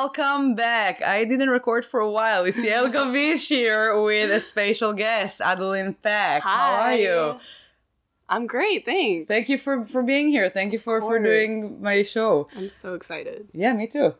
welcome back. I didn't record for a while. It's Yael Gavish here with a special guest, Adeline Pack. How are you? I'm great, thanks. Thank you for for being here. Thank you for for doing my show. I'm so excited. Yeah, me too.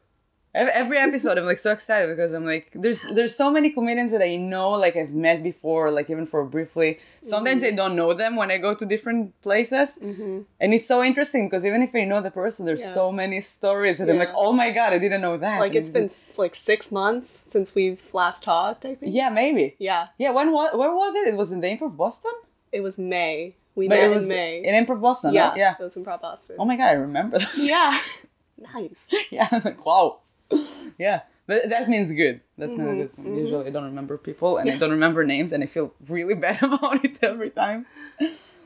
Ev- Every episode, I'm like so excited because I'm like, there's there's so many comedians that I know, like I've met before, like even for briefly. Sometimes I mm-hmm. don't know them when I go to different places, mm-hmm. and it's so interesting because even if I know the person, there's Yeah. so many stories that I'm like, oh my god, I didn't know that. Like it's been like six months since we've last talked. I think. yeah, maybe. Yeah. Yeah, when was where was it? It was in the Improv Boston. It was May. We But met it was in May. in Improv Boston. yeah. right? yeah. It was in Prop Boston. Oh my god, I remember those. Yeah. nice. yeah, like wow. Yeah, but that means good. That's not a Mm-hmm. Usually, I don't remember people and I don't remember names, and I feel really bad about it every time.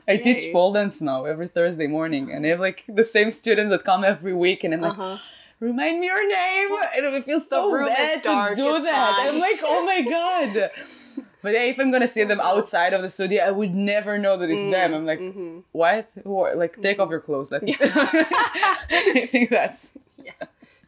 I teach Yay. pole dance now every Thursday morning, and I have like the same students that come every week, and I'm like. Uh-huh. Remind me your name, and it feels so bad dark, to do that. fine. I'm like, oh my god! But yeah, if I'm gonna see them outside of the studio, I would never know that it's Mm, them. I'm like, mm-hmm. what? Who are- Like, take off your clothes. Me. see. I think that's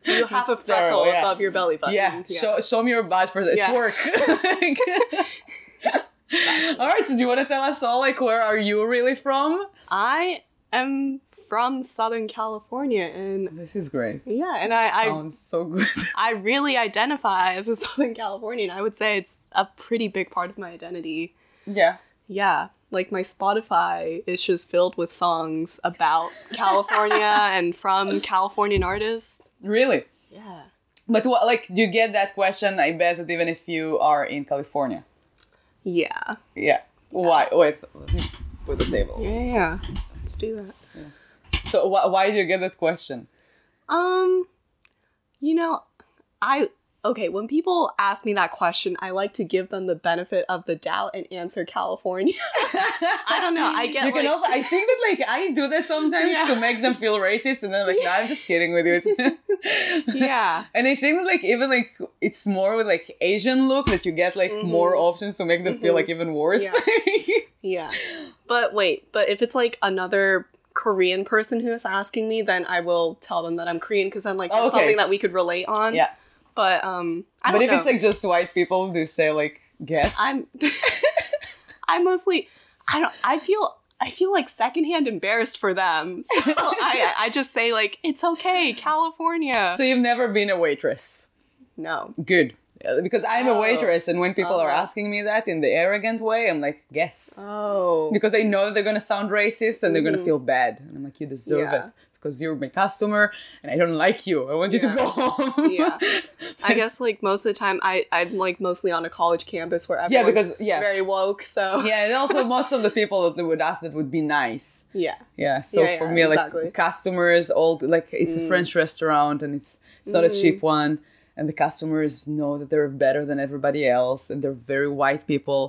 Do you have a freckle yeah. above your belly button? yeah. Show, show me your butt for the Yeah. twerk. all right. So do you want to tell us all like where are you really from? I am from Southern California, and This is great. yeah, and I, I Sounds so good. I really identify as a Southern Californian. I would say it's a pretty big part of my identity. yeah. Yeah, like my Spotify is just filled with songs about California and from Californian artists. Really. Yeah. But what like do you get that question? I bet that even if you are in California. Yeah. Yeah. Why? Wait. Me put the table. Yeah, yeah. Let's do that. So wh- why do you get that question? Um, you know, I okay, when people ask me that question, I like to give them the benefit of the doubt and answer California. I don't know. I get you can also I think that like I do that sometimes Yeah. to make them feel racist and then like no, I'm just kidding with you. Yeah. And I think that like even like it's more with like Asian look that you get like mm-hmm. more options to make them feel mm-hmm. like even worse. Yeah. But wait, but if it's like another Korean person who is asking me, then I will tell them that I'm Korean because then like that's Okay. something that we could relate on. yeah. But um I But don't if know. it's like just white people, do say like guess. I'm I mostly I don't I feel I feel like secondhand embarrassed for them. So I I just say like it's okay, California. so you've never been a waitress. no. Good. Because I'm a Oh. waitress, and when people are Uh-huh. asking me that in the arrogant way, I'm like, guess. Oh. Because they know that they're gonna sound racist and they're gonna feel bad. And I'm like, you deserve Mm-hmm. Yeah. it. Because you're my customer and I don't like you. I want you to go home. Yeah. I guess like most of the time I I'm like mostly on a college campus where Yeah, everyone's because- yeah. very woke, so Yeah, and also most of the people that they would ask that would be nice. yeah. Yeah, so Yeah, for yeah, me, exactly. Mm. like customers, all like it's a French restaurant and it's it's not a Mm-hmm. cheap one, and the customers know that they're better than everybody else, and they're very white people.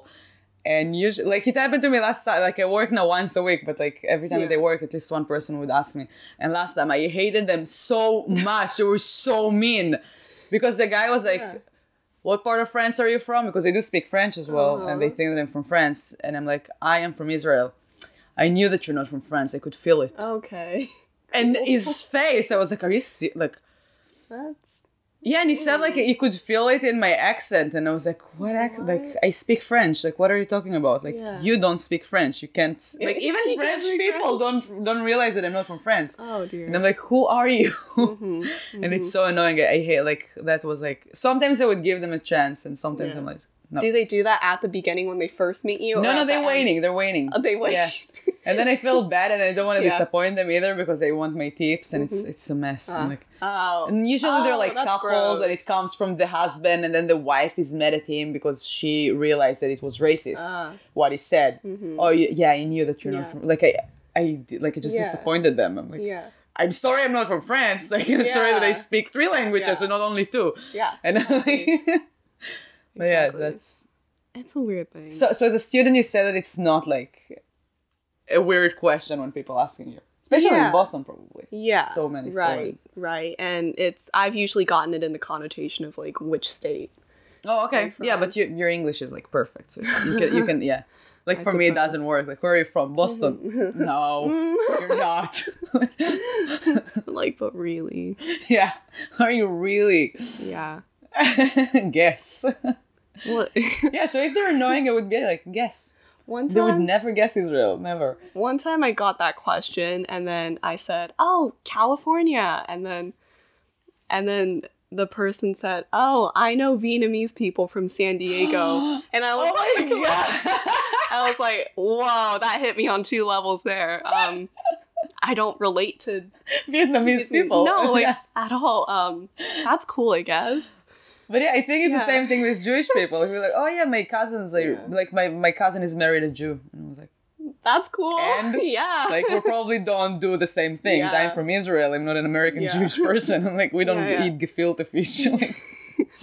And usually, like it happened to me last time. Like I work now once a week, but like every time Yeah. they work, at least one person would ask me. And last time, I hated them so much. they were so mean, because the guy was like. Yeah. What part of France are you from? Because they do speak French as well, and they Uh-huh. think that I'm from France, and I'm like, I am from Israel. I knew that you're not from France. I could feel it. Okay. And his face, I was like, "Are you se-? like?" That's Yeah, and he said like he could feel it in my accent, and I was like, "What? Ac- like I speak French. Like, what are you talking about? Like, Yeah. you don't speak French. You can't. Like, even You French people don't don't realize that I'm not from France." oh dear. And I'm like, "Who are you?" Mm-hmm, and it's so annoying. I hate like that was like sometimes I would give them a chance, and sometimes Yeah. I'm like, "No, Do they do that at the beginning when they first meet you? no, no, they're end? waiting. They're waiting. Oh, they wait. Yeah. And then I feel bad, and I don't want to Yeah. Mm-hmm. disappoint them either because they want my tips, and it's it's a mess. I'm like, Oh. and usually they're Oh, like that's couples, and it comes from the husband, and then the wife is mad at him because she realized that it was racist Ah. what he said. Oh yeah, I knew that you're not from. Like I, I like I just Yeah. disappointed them. I'm like, Yeah. I'm sorry, I'm not from France. Like I'm sorry that I speak three languages Yeah. and not only two. Yeah. And like, but yeah, that's It's a weird thing. so. So as a student, you said that it's not like a weird question when people asking you, especially Yeah. in Boston, probably. yeah. so many Right. foreign- Right. And it's I've usually gotten it in the connotation of like which state. Oh, okay. Yeah, but you, your English is like perfect, so you can, you can yeah. Like I for me, it doesn't work. Like, where are you from? Boston? Mm-hmm. no, mm. you're not. like, but really, yeah, are you really? yeah. guess. What? yeah, so if they're annoying, it would be like guess. one time, They would never guess Israel. Never. one time I got that question, and then I said, "Oh, California," and then, and then the person said, "Oh, I know Vietnamese people from San Diego," and I was Oh my like, god. I was like, "Whoa, that hit me on two levels there." Um, I don't relate to Vietnamese people. no, like Yeah. at all. Um, that's cool, I guess. But yeah, I think it's Yeah. the same thing with Jewish people. If you're like, oh yeah, my cousins are Yeah. like my my cousin is married a Jew, and I was like, That's cool. And, yeah, like we probably don't do the same things. Yeah. I'm from Israel. I'm not an American Yeah. Jewish person. I'm like we don't Yeah, yeah. eat gefilte fish. like,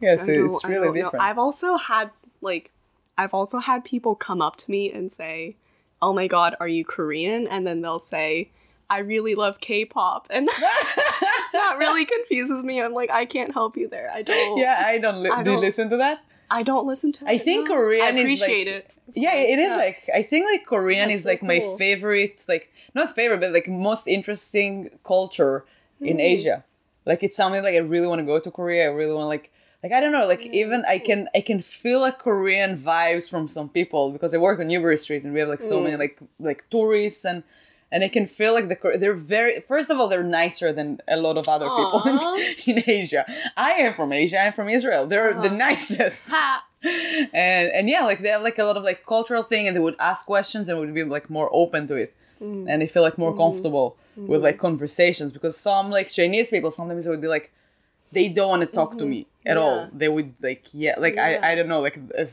yeah, so I don't- it's really don't know. different. I've also had like I've also had people come up to me and say, "Oh my god, are you Korean?" and then they'll say, "I really love K-pop." And that really confuses me. I'm like, "I can't help you there. I don't yeah, I don't. Li- I do you don't- listen to that? I don't listen to it." I think no. Korean I is, like- appreciate it. Yeah, it is Yeah. like I think like Korean That's is so like my favorite, like not favorite, but like most interesting culture in Hmm. Asia. Like it's something like I really want to go to Korea. I really want to like like I don't know, like even I can I can feel like Korean vibes from some people because I work on Newbury Street and we have like so Hmm. many like like tourists and and I can feel like the they're very first of all they're nicer than a lot of other people in, in Asia. I am from Asia. I'm from Israel. They're the nicest Ha! and and yeah like they have like a lot of like cultural thing and they would ask questions and would be like more open to it Mm. and they feel like more Mm-hmm. comfortable with like conversations because some like chinese people sometimes they would be like they don't want to talk to me at all Mm-hmm. They would like yeah like Yeah. i i don't know like as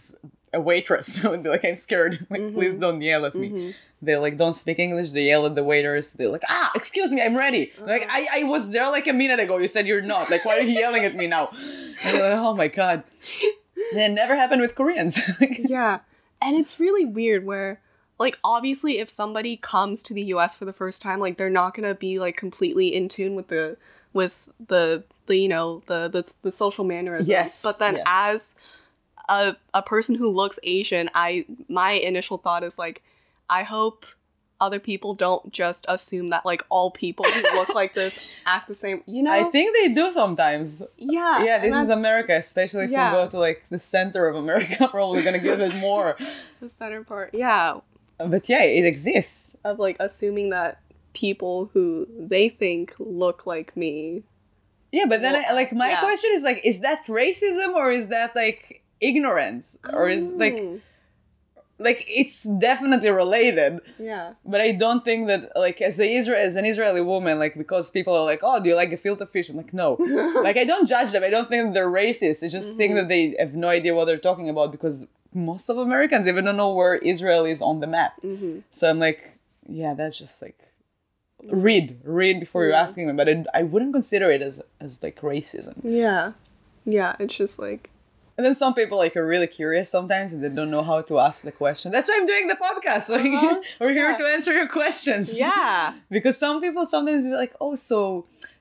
a waitress. Would be like i'm scared. Like Mm-hmm. please don't yell at me. They like don't speak english. They yell at the waiters. They're like ah excuse me i'm ready. Like Uh-huh. I, I was there like a minute ago. You said you're not. Like why are you yelling at me now? Like oh my god. That never happened with koreans. Yeah. And it's really weird where like obviously if somebody comes to the us for the first time like they're not gonna be like completely in tune with the with the the you know the the, the social mannerisms. Yes, but then yes. as a, a person who looks asian i my initial thought is like i hope other people don't just assume that like all people who look like this act the same you know I think they do sometimes. yeah Yeah, this is America, especially if Yeah. you go to like the center of America, probably gonna give it more. the center part yeah But yeah, it exists. of like assuming that people who they think look like me. Yeah, but then I, like my Yeah. question is like, is that racism or is that like ignorance or is like Mm, like it's definitely related. yeah, But I don't think that like as a Israel as an Israeli woman, like because people are like, oh, do you like gefilte fish? I'm like, no. like I don't judge them. I don't think they're racist. I just think that they have no idea what they're talking about because most of Americans even don't know where Israel is on the map. hmm So I'm like, yeah, that's just like read, read before you're asking them. But I, I wouldn't consider it as as like racism. yeah, yeah. It's just like And then some people like are really curious sometimes and they don't know how to ask the question. That's why I'm doing the podcast. Like Uh-huh. we're here Yeah. to answer your questions. yeah, because some people sometimes be like, oh, so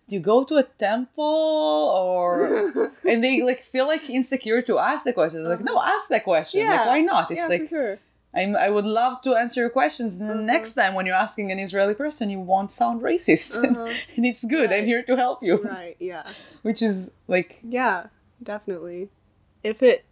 do you go to a temple or and they like feel like insecure to ask the question. They're like, no, ask that question. Uh-huh. yeah. Like, why not? It's yeah, like sure. I'm, I would love to answer your questions. And the next time when you're asking an Israeli person, you won't sound racist. Uh-huh. and it's good. I'm here to help you. Right. Yeah. Which is like, Yeah. Definitely. If it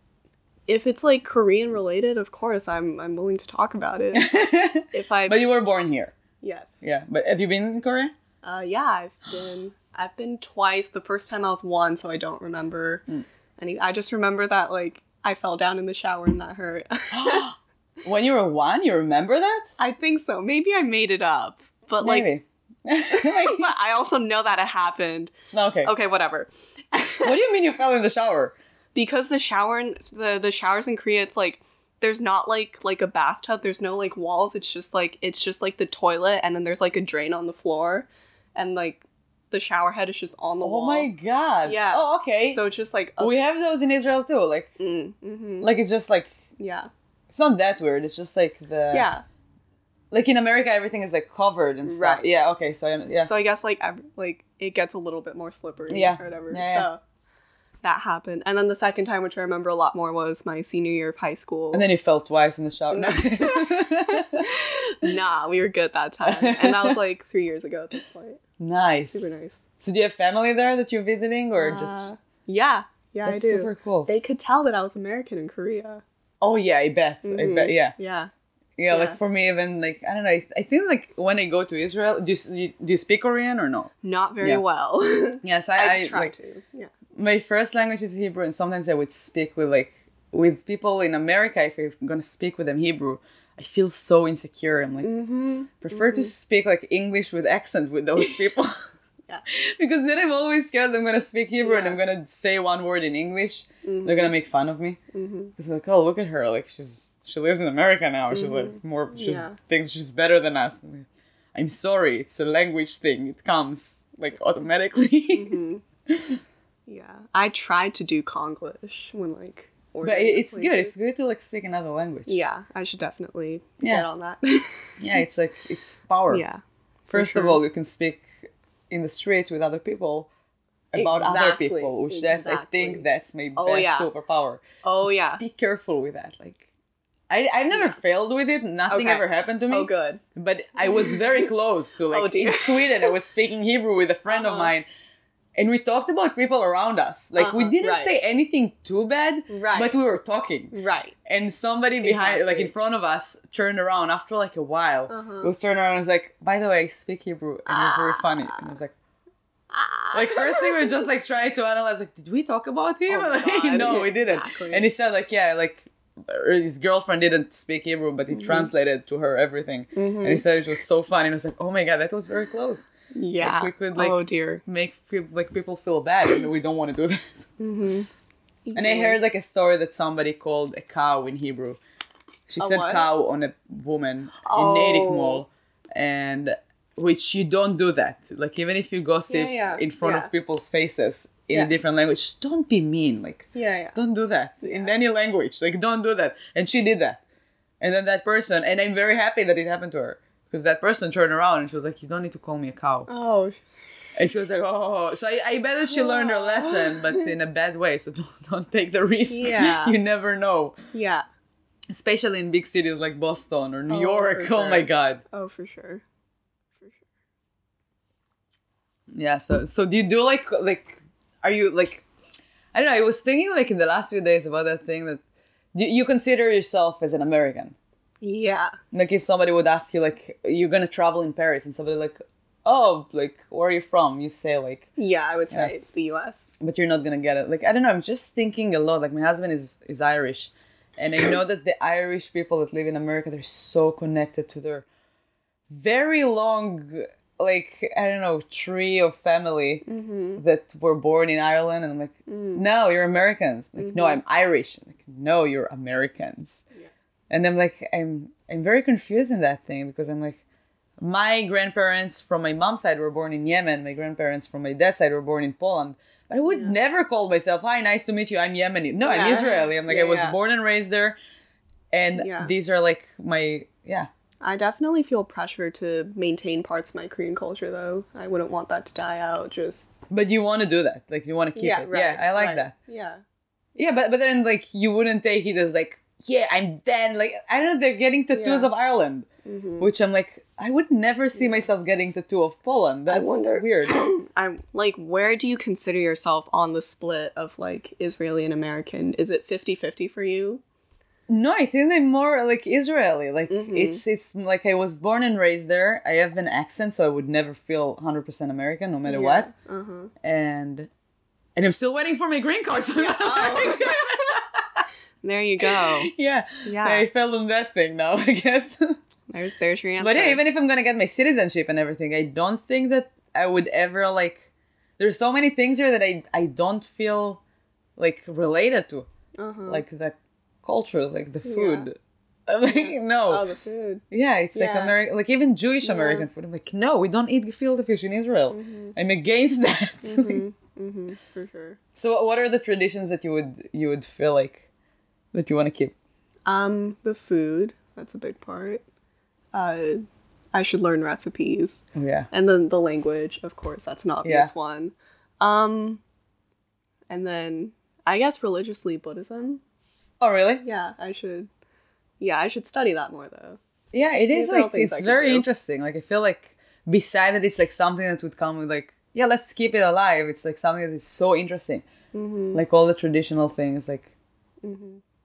if it's like Korean related, of course I'm I'm willing to talk about it. If I but you were born here. yes. Yeah. But have you been in Korea? Uh, yeah, I've been I've been twice. The first time I was one, so I don't remember Hmm. any. I just remember that like I fell down in the shower and that hurt. when you were one, you remember that? I think so. Maybe I made it up, but like, Maybe. but I also know that it happened. Okay. Okay, whatever. What do you mean you fell in the shower? Because the shower in, the the showers in Korea, it's like there's not like like a bathtub. There's no like walls. It's just like it's just like the toilet, and then there's like a drain on the floor, and like the shower head is just on the Oh wall. Oh my god. Yeah. Oh, okay. So it's just like a, we have those in Israel too. Like, mm, hmm like it's just like yeah it's not that weird. It's just like the yeah. Like in America, everything is like covered and stuff. Right. Yeah. Okay. So yeah. So I guess like ev- like it gets a little bit more slippery. Yeah. Or whatever. Yeah, yeah. So that happened. And then the second time, which I remember a lot more, was my senior year of high school. And then you fell twice in the shower. No. nah, we were good that time. And that was like three years ago at this point. nice. Super nice. So do you have family there that you're visiting, or just? Uh, yeah, yeah, That's I do. super cool. They could tell that I was American in Korea. Oh yeah, I bet. I Mhm. bet. Yeah. Yeah. yeah, Like for me, even like I don't know. I, I think like when I go to Israel, do you, you do you speak Korean or no? Not very Yeah. well. Yes, I, I, I, try like to. Yeah. My first language is Hebrew, and sometimes I would speak with like with people in America. If I'm gonna speak with them Hebrew, I feel so insecure. I'm like Mm-hmm. prefer to speak like English with accent with those people. Yeah. because then I'm always scared I'm gonna speak Hebrew and I'm gonna say one word in English. Mm-hmm. They're gonna make fun of me. It's like, oh, look at her, like she's she lives in America now. She's like more, she's Mm-hmm. Yeah. thinks she's better than us. I'm like, I'm sorry, it's a language thing. It comes like automatically. Yeah. I tried to do Konglish when like. but it's good. It's good to like speak another language. Yeah, I should definitely Yeah. get on that. yeah. It's like it's power. yeah. First of all, you can speak in the street with other people about other people, which that's I think that's my Oh, best yeah. superpower. Oh yeah. Be careful with that. Like, I I've never failed with it. Nothing Okay. ever happened to me. Oh good. But I was very close to like Oh, in Sweden. I was speaking Hebrew with a friend of Uh-huh. mine, and we talked about people around us. Like we Uh-huh, didn't right. say anything too bad, Right. but we were talking. Right. And somebody behind, like in front of us, turned around after like a while. Uh-huh. Was turned around and was like, "By the way, I speak Hebrew, and you're very funny." And I was like, like first thing we just like trying to analyze, like, did we talk about him? Oh Like, no, we didn't. Exactly. And he said like, yeah, like his girlfriend didn't speak Hebrew, but he Mm-hmm. translated to her everything. And he said it was so funny. And I was like, oh my god, that was very close. Yeah. we could, like- oh dear. Make feel like people feel bad, and we don't want to do that. Mm-hmm. And I heard like a story that somebody called a cow in Hebrew. She A said what? cow on a woman in Oh. Natick Mall, and which you don't do that. Like even if you gossip Yeah, yeah, in front yeah. of people's faces in Yeah. a different language, don't be mean. Like Yeah, yeah. don't do that in any language. Like don't do that. And she did that. And then that person, and I'm very happy that it happened to her because that person turned around and she was like, "You don't need to call me a cow." Oh. And she was like, "Oh." So I, I bet that she learned her lesson, but in a bad way. So don't don't take the risk. Yeah. you never know, Yeah. especially in big cities like Boston or New Oh, York. for Oh my god. Oh, for sure. For sure. Yeah. So so do you do like like are you like I don't know. I was thinking like in the last few days about that thing that do you consider yourself as an American. Yeah. Like if somebody would ask you like you're gonna travel in Paris and somebody like oh like where are you from you say like Yeah, I would say the U.S. but you're not gonna get it like I don't know I'm just thinking a lot like my husband is is Irish and I know that the Irish people that live in America they're so connected to their very long like I don't know tree of family mm-hmm. that were born in Ireland and I'm like mm. no you're Americans. Like no mm-hmm. I'm Irish. Like no you're Americans. And I'm like I'm I'm very confused in that thing because I'm like my grandparents from my mom's side were born in Yemen my grandparents from my dad's side were born in Poland but I would never call myself hi nice to meet you I'm Yemeni. No I'm Israeli. I'm like Yeah, I was yeah. born and raised there and Yeah. these are like my yeah I definitely feel pressure to maintain parts of my Korean culture, though. I wouldn't want that to die out. Just but you want to do that like you want to keep yeah, it right, yeah I like right. that Yeah. yeah but but then like you wouldn't take it as like yeah I'm then like I don't know they're getting tattoos Yeah. Mm-hmm. of Ireland which I'm like I would never see myself getting tattoo of Poland that's wonder- weird I'm like, where do you consider yourself on the split of like Israeli and American? Is it 50-50 for you? No, I think I'm more like Israeli. Like Mm-hmm. it's it's like I was born and raised there. I have an accent, so I would never feel 100% American, no matter what. Uh-huh. And and I'm still waiting for my green card. So not American. There you go. yeah, Yeah. I failed on that thing now, I guess. There's there's your answer. but yeah, even if I'm gonna get my citizenship and everything, I don't think that I would ever like. There's so many things here that I I don't feel like related to, uh-huh. like the cultures, like the food. I'm like no. oh, the food. Yeah, it's like American, like even Jewish American food. I'm like, no, we don't eat gefilte fish in Israel. I'm against that. Mm-hmm, for sure. so, what are the traditions that you would you would feel like that you want to keep? Um, the food. That's a big part. Uh, I should learn recipes. Oh yeah, And then the language, of course, that's an obvious Yeah. one. Um, and then I guess religiously Buddhism. Oh, really? Yeah, I should. Yeah, I should study that more though. Yeah, it is These like it's very do. interesting. Like I feel like beside that, it's like something that would come with like, yeah, let's keep it alive. It's like something that is so interesting. Mm-hmm. Like all the traditional things. Like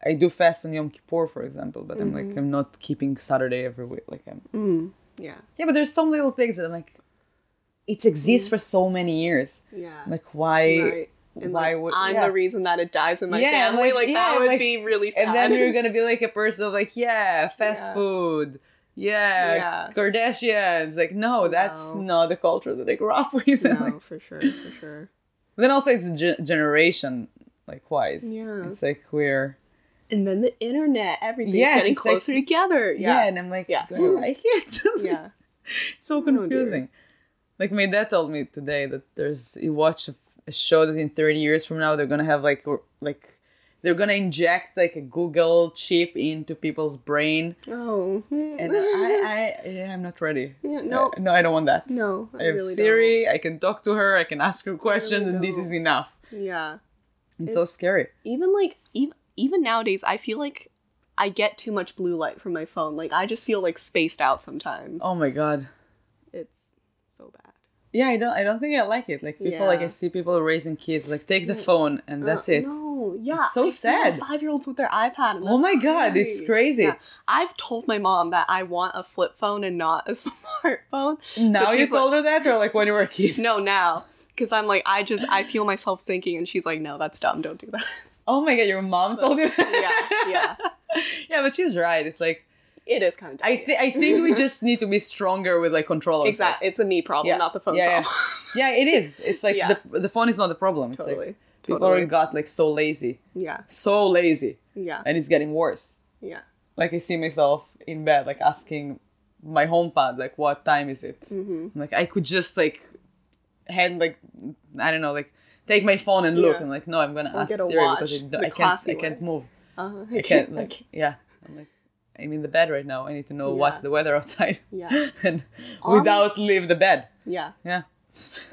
I do fast on Yom Kippur, for example, but I'm Mm-hmm. like I'm not keeping Saturday every week. Like I'm Yeah. yeah, but there's some little things that I'm like, it exists for so many years. Yeah. Like why? right. And why like, would I'm yeah. the reason that it dies in my Yeah, family? like- Like, yeah, that would like- be really sad. And then you're gonna be like a person of like, yeah, fast food. Yeah. Kardashians. Like, no, that's No. not the culture that I grew up with. no, for sure, for sure. Then also it's ge- generation like wise. Yeah. It's like we're And then the internet, everything's Yes, getting closer together. yeah. Yeah, and I'm like, Yeah. do I like it? yeah, so oh, dear. confusing. like my dad told me today that there's you watch a, a show that in 30 years from now they're gonna have like like they're gonna inject like a Google chip into people's brain, Oh, and I, I yeah, I'm not ready. Yeah, no. Uh, no, I don't want that. no, I I, have really Siri. I can talk to her. I can ask her questions, and this don't. is enough. don't. Yeah, It's so scary. even like even even nowadays, I feel like I get too much blue light from my phone. Like I just feel like spaced out sometimes. Oh my god. it's so bad. Yeah, I don't. I don't think I like it. Like people, like I see people raising kids. Like take the phone, and that's Uh, it. No, yeah, It's so sad. Five year olds with their iPad. and Oh that's my God, it's crazy. Yeah. I've told my mom that I want a flip phone and not a smartphone. Now you she's like- told her that, or like when you were a kid? No, now because I'm like I just I feel myself sinking, and she's like, no, that's dumb. Don't do that. Oh my god, your mom told you that? yeah, yeah. yeah, but she's right. It's like It is kind of. I think I think we just need to be stronger with like control. exactly. It's a me problem, Yeah. not the phone Yeah, yeah. problem. Yeah, it is. It's like Yeah. the the phone is not the problem. It's Totally, like people totally. got like so lazy, yeah, so lazy, yeah, and it's getting worse. yeah. Like I see myself in bed, like asking my HomePod, like, "What time is it?" Mm-hmm. Like I could just like hand like I don't know, like take my phone and look. Yeah. I'm like, no, I'm gonna ask Siri because I, I can't. I can't way. move. Uh-huh. I can't. Like, yeah. I'm like, I'm in the bed right now. I need to know what's the weather outside. Yeah. and On- without leave the bed. yeah. Yeah.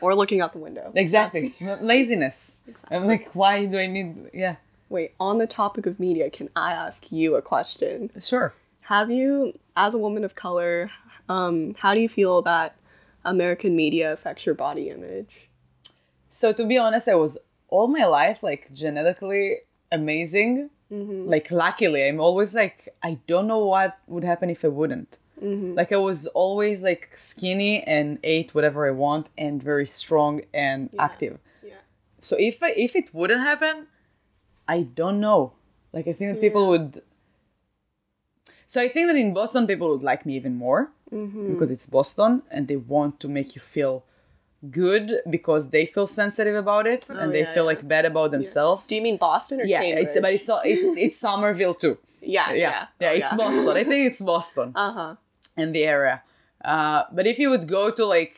Or looking out the window. Exactly. Laziness. I'm like, why do I need? Yeah. Wait, on the topic of media, can I ask you a question? Sure. Have you, as a woman of color, um, how do you feel that American media affects your body image? So to be honest, I was all my life like genetically amazing. Like luckily, I'm always like I don't know what would happen if I wouldn't. Like I was always like skinny and ate whatever I want and very strong and active. Yeah. So if I, if it wouldn't happen, I don't know. Like I think that people would. So I think that in Boston, people would like me even more Mm-hmm. because it's Boston and they want to make you feel good because they feel sensitive about it and they Oh, yeah, feel yeah. like bad about themselves. Do you mean Boston or yeah, Cambridge? it's but it's it's it's Somerville too. yeah, Yeah, yeah, yeah, Oh, it's Boston. I think it's Boston Uh huh. in the area. Uh, but if you would go to like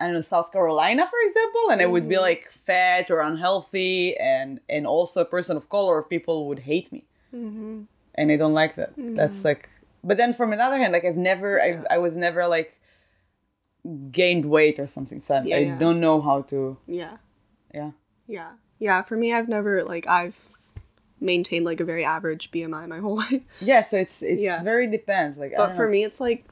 I don't know South Carolina, for example, and I would Mm-hmm. be like fat or unhealthy, and and also a person of color, people would hate me, Mm-hmm. and I don't like that. That's like. But then from another hand, like I've never, I, I was never like gained weight or something, so I, Yeah, I yeah. don't know how to. Yeah. Yeah. Yeah. Yeah. For me, I've never, like, I've maintained, like, a very average BMI my whole life. Yeah, so it's it's Yeah. very depends. Like, But for know. me, it's like,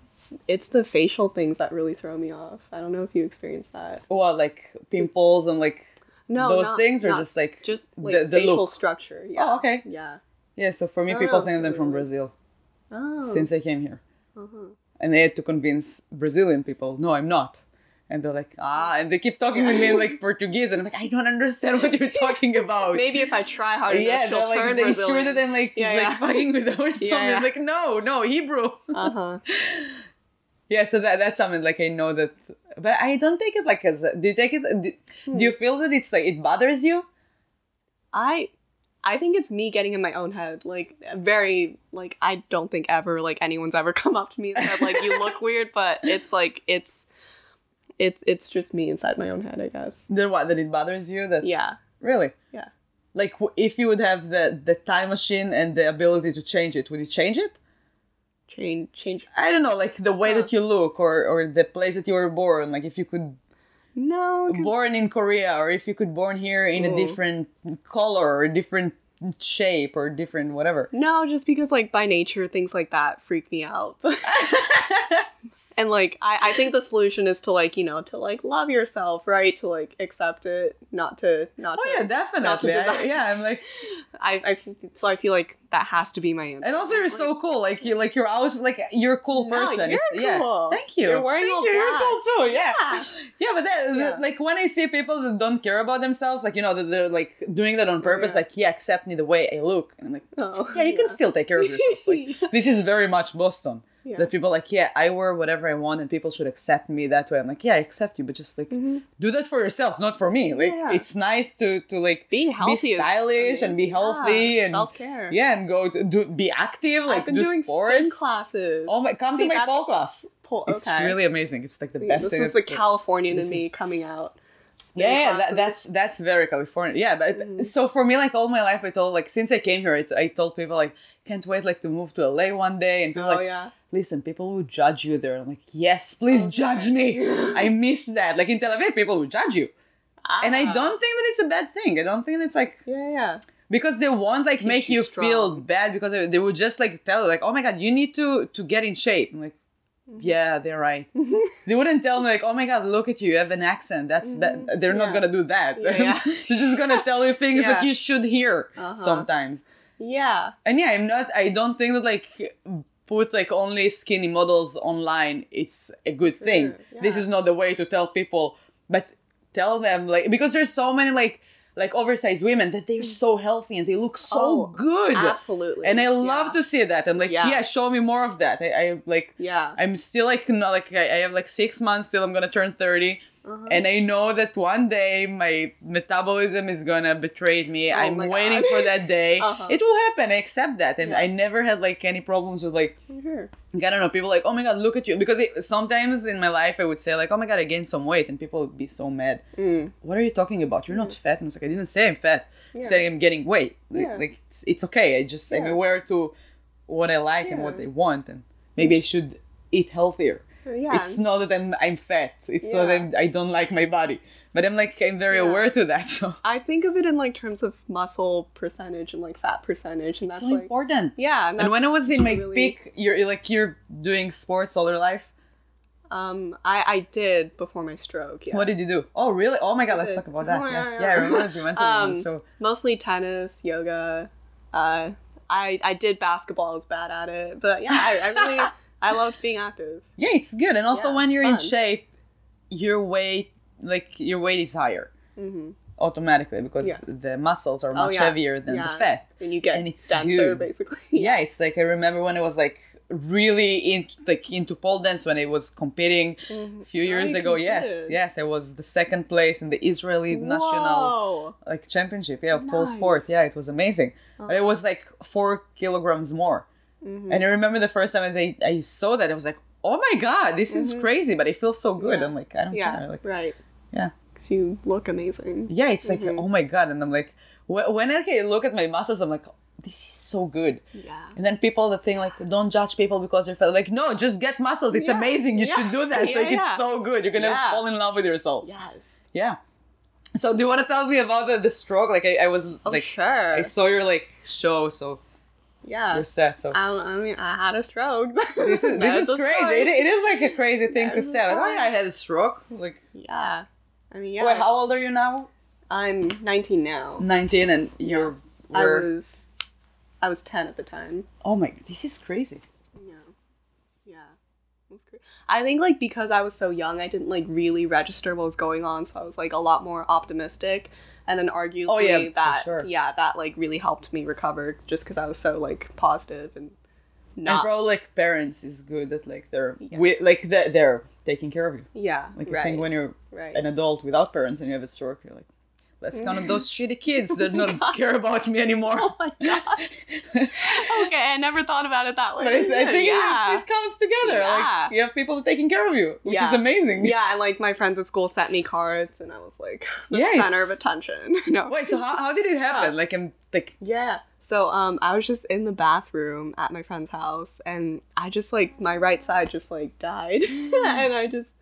it's the facial things that really throw me off. I don't know if you experience that. Well, like pimples and like No, those not- things, or not- just like Just like the, the facial look. structure. Yeah. Oh, okay. Yeah. Yeah, so for me, No, people no, think I'm from. Brazil Oh. since I came here, Uh-huh. And I had to convince Brazilian people, no, I'm not. And they're like, ah, and they keep talking with me in like Portuguese, and I'm like, I don't understand what you're talking about. Maybe if I try hard enough, yeah, they're like, they sure that I'm like, Yeah, like yeah. fucking with them or something. yeah. Like, no, no, Hebrew. Uh huh. yeah, so that that's something like I know that, but I don't take it like as. Do you take it? Do, do you feel that it's like it bothers you? I I think it's me getting in my own head. Like very like I don't think ever like anyone's ever come up to me and said like you look weird, but it's like it's it's it's just me inside my own head, I guess. Then what? That it bothers you? That Yeah. really. Yeah. Like if you would have the the time machine and the ability to change it, would you change it? Change change I don't know, like the way that you look or or the place that you were born. Like if you could No, born in Korea or if you could born here in a different color or a different shape or different whatever. no, just because like by nature things like that freak me out. and like I, I think the solution is to like you know to like love yourself, right? To like accept it, not to not Oh to yeah, not to definitely. I- yeah, I'm like, I, so I feel like that has to be my answer. and also you're so cool. Like you, like you're always like you're a cool No, person. you're It's- yeah. cool. Thank you. You're wearing Thank you. You're cool too. Yeah. Yeah. Yeah, but that, Yeah. that- like when I see people that don't care about themselves, like you know that they're like doing that on oh, purpose, Yeah. like yeah, accept me the way I look, and I'm like, Oh, yeah, you can still take care of yourself. Like this is very much Boston. Yeah. That people like, yeah, I wear whatever I want, and people should accept me that way. I'm like, yeah, I accept you, but just like do that for yourself, not for me. Like Mm-hmm. Yeah. it's nice to to like Being healthy be stylish and be healthy and self-care. Yeah, and go to do be active, like I've been do doing sports. spin classes. Oh my, come See, to my pole class. Pole- It's really amazing. It's like the best this is the Californian in me coming out. Yeah, that, that's that's very California. Yeah, but Mm-hmm. so for me, like all my life, I told like since I came here, I, I told people like can't wait like to move to LA one day, and people Oh, like yeah. listen, people will judge you there. I'm like yes, please judge me. I miss that. Like in Tel Aviv, people will judge you, and I Ah. don't think that it's a bad thing. I don't think it's like Yeah, yeah. because they won't like make you you feel bad because they would just like tell you like oh my god you need to to get in shape i'm like. Yeah they're right. They wouldn't tell me like oh my god look at you. You have an accent. That's bad they're not Mm-hmm. Gonna do that. Yeah, yeah. they're just gonna tell you things that you should hear Uh-huh. sometimes. Yeah. and yeah i'm not i don't think that like put like only skinny models online it's a good thing. This is not the way to tell people but tell them like because there's so many like like oversized women that they're mm. so healthy and they look so Oh, good Absolutely. and I love Yeah. to see that. And like, yeah, Yeah. show me more of that. I, I like, Yeah. I'm still like, not like I, I have like six months till I'm gonna turn 30 Uh-huh. and I know that one day my metabolism is gonna betray me. Oh I'm waiting for that day. Uh-huh. It will happen. I accept that, and Yeah. I never had like any problems with like Sure. I don't know. People like, oh my god, look at you. Because it, sometimes in my life, I would say like, oh my god, I gained some weight, and people would be so mad. Mm. What are you talking about? You're not fat. And it's like I didn't say I'm fat. Yeah. said I'm getting weight. Like, Yeah. like it's, it's okay. I just I'm aware to what I like and what. I want, and maybe I should eat healthier. Yeah. It's not that I'm I'm fat. It's not that I don't like my body, but I'm like I'm very Yeah. aware to that. So I think of it in like terms of muscle percentage and like fat percentage, and it's that's so like important. yeah. And, And when I was in my really- peak, you're like you're doing sports all your life. um, I I did before my stroke. Yeah. What did you do? Oh, really? Oh my god, let's talk about that. Yeah, yeah, yeah, yeah. I remember you mentioned it on the Um, mostly tennis, yoga. Uh, I I did basketball. I was bad at it, but yeah, I, I really I loved being active. Yeah, it's good. And also Yeah, when you're in shape, your weight, like your weight is higher hmm automatically because Yeah. the muscles are Oh, much yeah. heavier than the fat. And you get And it's denser, good. basically. Yeah, it's like I remember when I was like really into like into pole dance when I was competing a few Oh, years ago. Yes, competed. yes, I was the second place in the Israeli national like championship. Yeah, of pole Nice. sport. Yeah, it was amazing. But it was like four kilograms more. Mm-hmm. And I remember the first time I, I saw that, I was like, oh my god, this is crazy, but it feels so good. Mm-hmm. Yeah. I'm like, I don't Yeah, care. Like, right. yeah. 'Cause you look amazing. Yeah, it's like, Mm-hmm. oh my god. And I'm like, wh- when I look at my muscles, I'm like, this is so good. Yeah. And then people that think like, don't judge people because they're fat. Like, no, just get muscles. It's Yeah. amazing. You Yeah. should do that. Yeah, like, it's so good. You're gonna fall in love with yourself. Yes. Yeah. So do you want to tell me about the, the stroke? Like, I, I was Oh, like, sure. I saw your like show, so yeah. set. So I, I mean, I had a stroke. this is, this is crazy. It, it is like a crazy thing to say. Like, oh I had a stroke. Like, Yeah. I mean, yeah. wait, how old are you now? I'm 19 now. 19, and you're. I were- was, I was 10 at the time. Oh my, this is crazy. Yeah. Yeah. I think like because I was so young, I didn't like really register what was going on, so I was like a lot more optimistic. And then arguably Oh, yeah, that sure. yeah, that like really helped me recover just because I was so like positive and And not probably like parents is good that like they're Yeah. wi- like they're, they're taking care of you. yeah Like I think when you're right an adult without parents and you have a stroke, you're like, that's kind of those shitty kids that don't care about me anymore. oh my god okay I never thought about it that way But I, I think yeah it, it comes together. Yeah. Like you have people taking care of you, which is amazing. yeah and like my friends at school sent me cards and I was like the Yeah, center of attention no Wait, so how, how did it happen? Yeah. Like I'm like Yeah. So um I was just in the bathroom at my friend's house and I just like my right side just like died and I just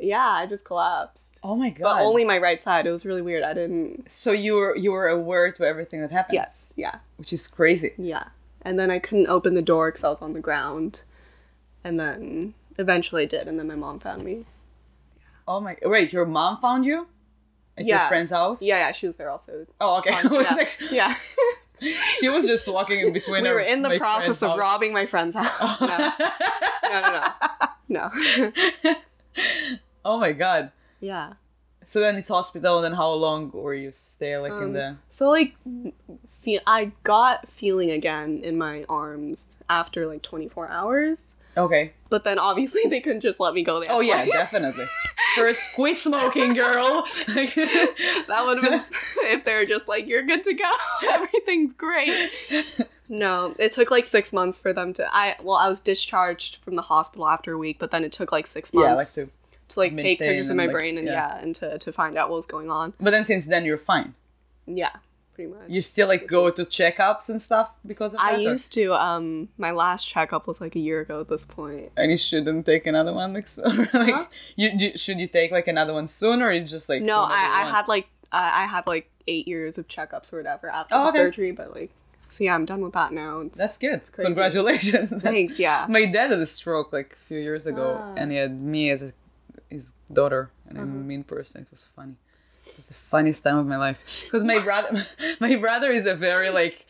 Yeah, I just collapsed. Oh my god. But only my right side. It was really weird. I didn't. So you were you were aware to everything that happened. Yes, yeah, Which is crazy. yeah. And then I couldn't open the door because I was on the ground. And then eventually I did, and then my mom found me. Oh my wait, your mom found you? At your friend's house? Yeah, yeah, she was there also. Oh okay. Yeah. like yeah. she was just walking in between we were in the process of house. robbing my friend's house. No, no, no, no. no. Oh my god. yeah. So then it's hospital and then how long were you stay like in Um, the So like, feel I got feeling again in my arms after like 24 hours, Okay. but then obviously they couldn't just let me go there. Oh yeah, definitely. First quit smoking, girl. That would have been if they were just like, "You're good to go, everything's great." No, it took like six months for them to. I well, I was discharged from the hospital after a week, but then it took like six months yeah, like to like take pictures of my like, brain and yeah. yeah. and to to find out what was going on. But then since then you're fine. Yeah, pretty much. You still like go to checkups and stuff because of I that? or- used to. Um, my last checkup was like a year ago at this point. and you shouldn't take another one like so like Huh? you, you should you take like another one soon or it's just like No, I, I had like I I had like eight years of checkups or whatever after Oh, the okay. surgery, but like, so yeah, I'm done with that now. It's, that's good congratulations thanks. Yeah. my dad had a stroke like a few years ago Ah. and he had me as a, his daughter and I'm Uh-huh. a mean person it was funny it was the funniest time of my life because my brother my brother is a very like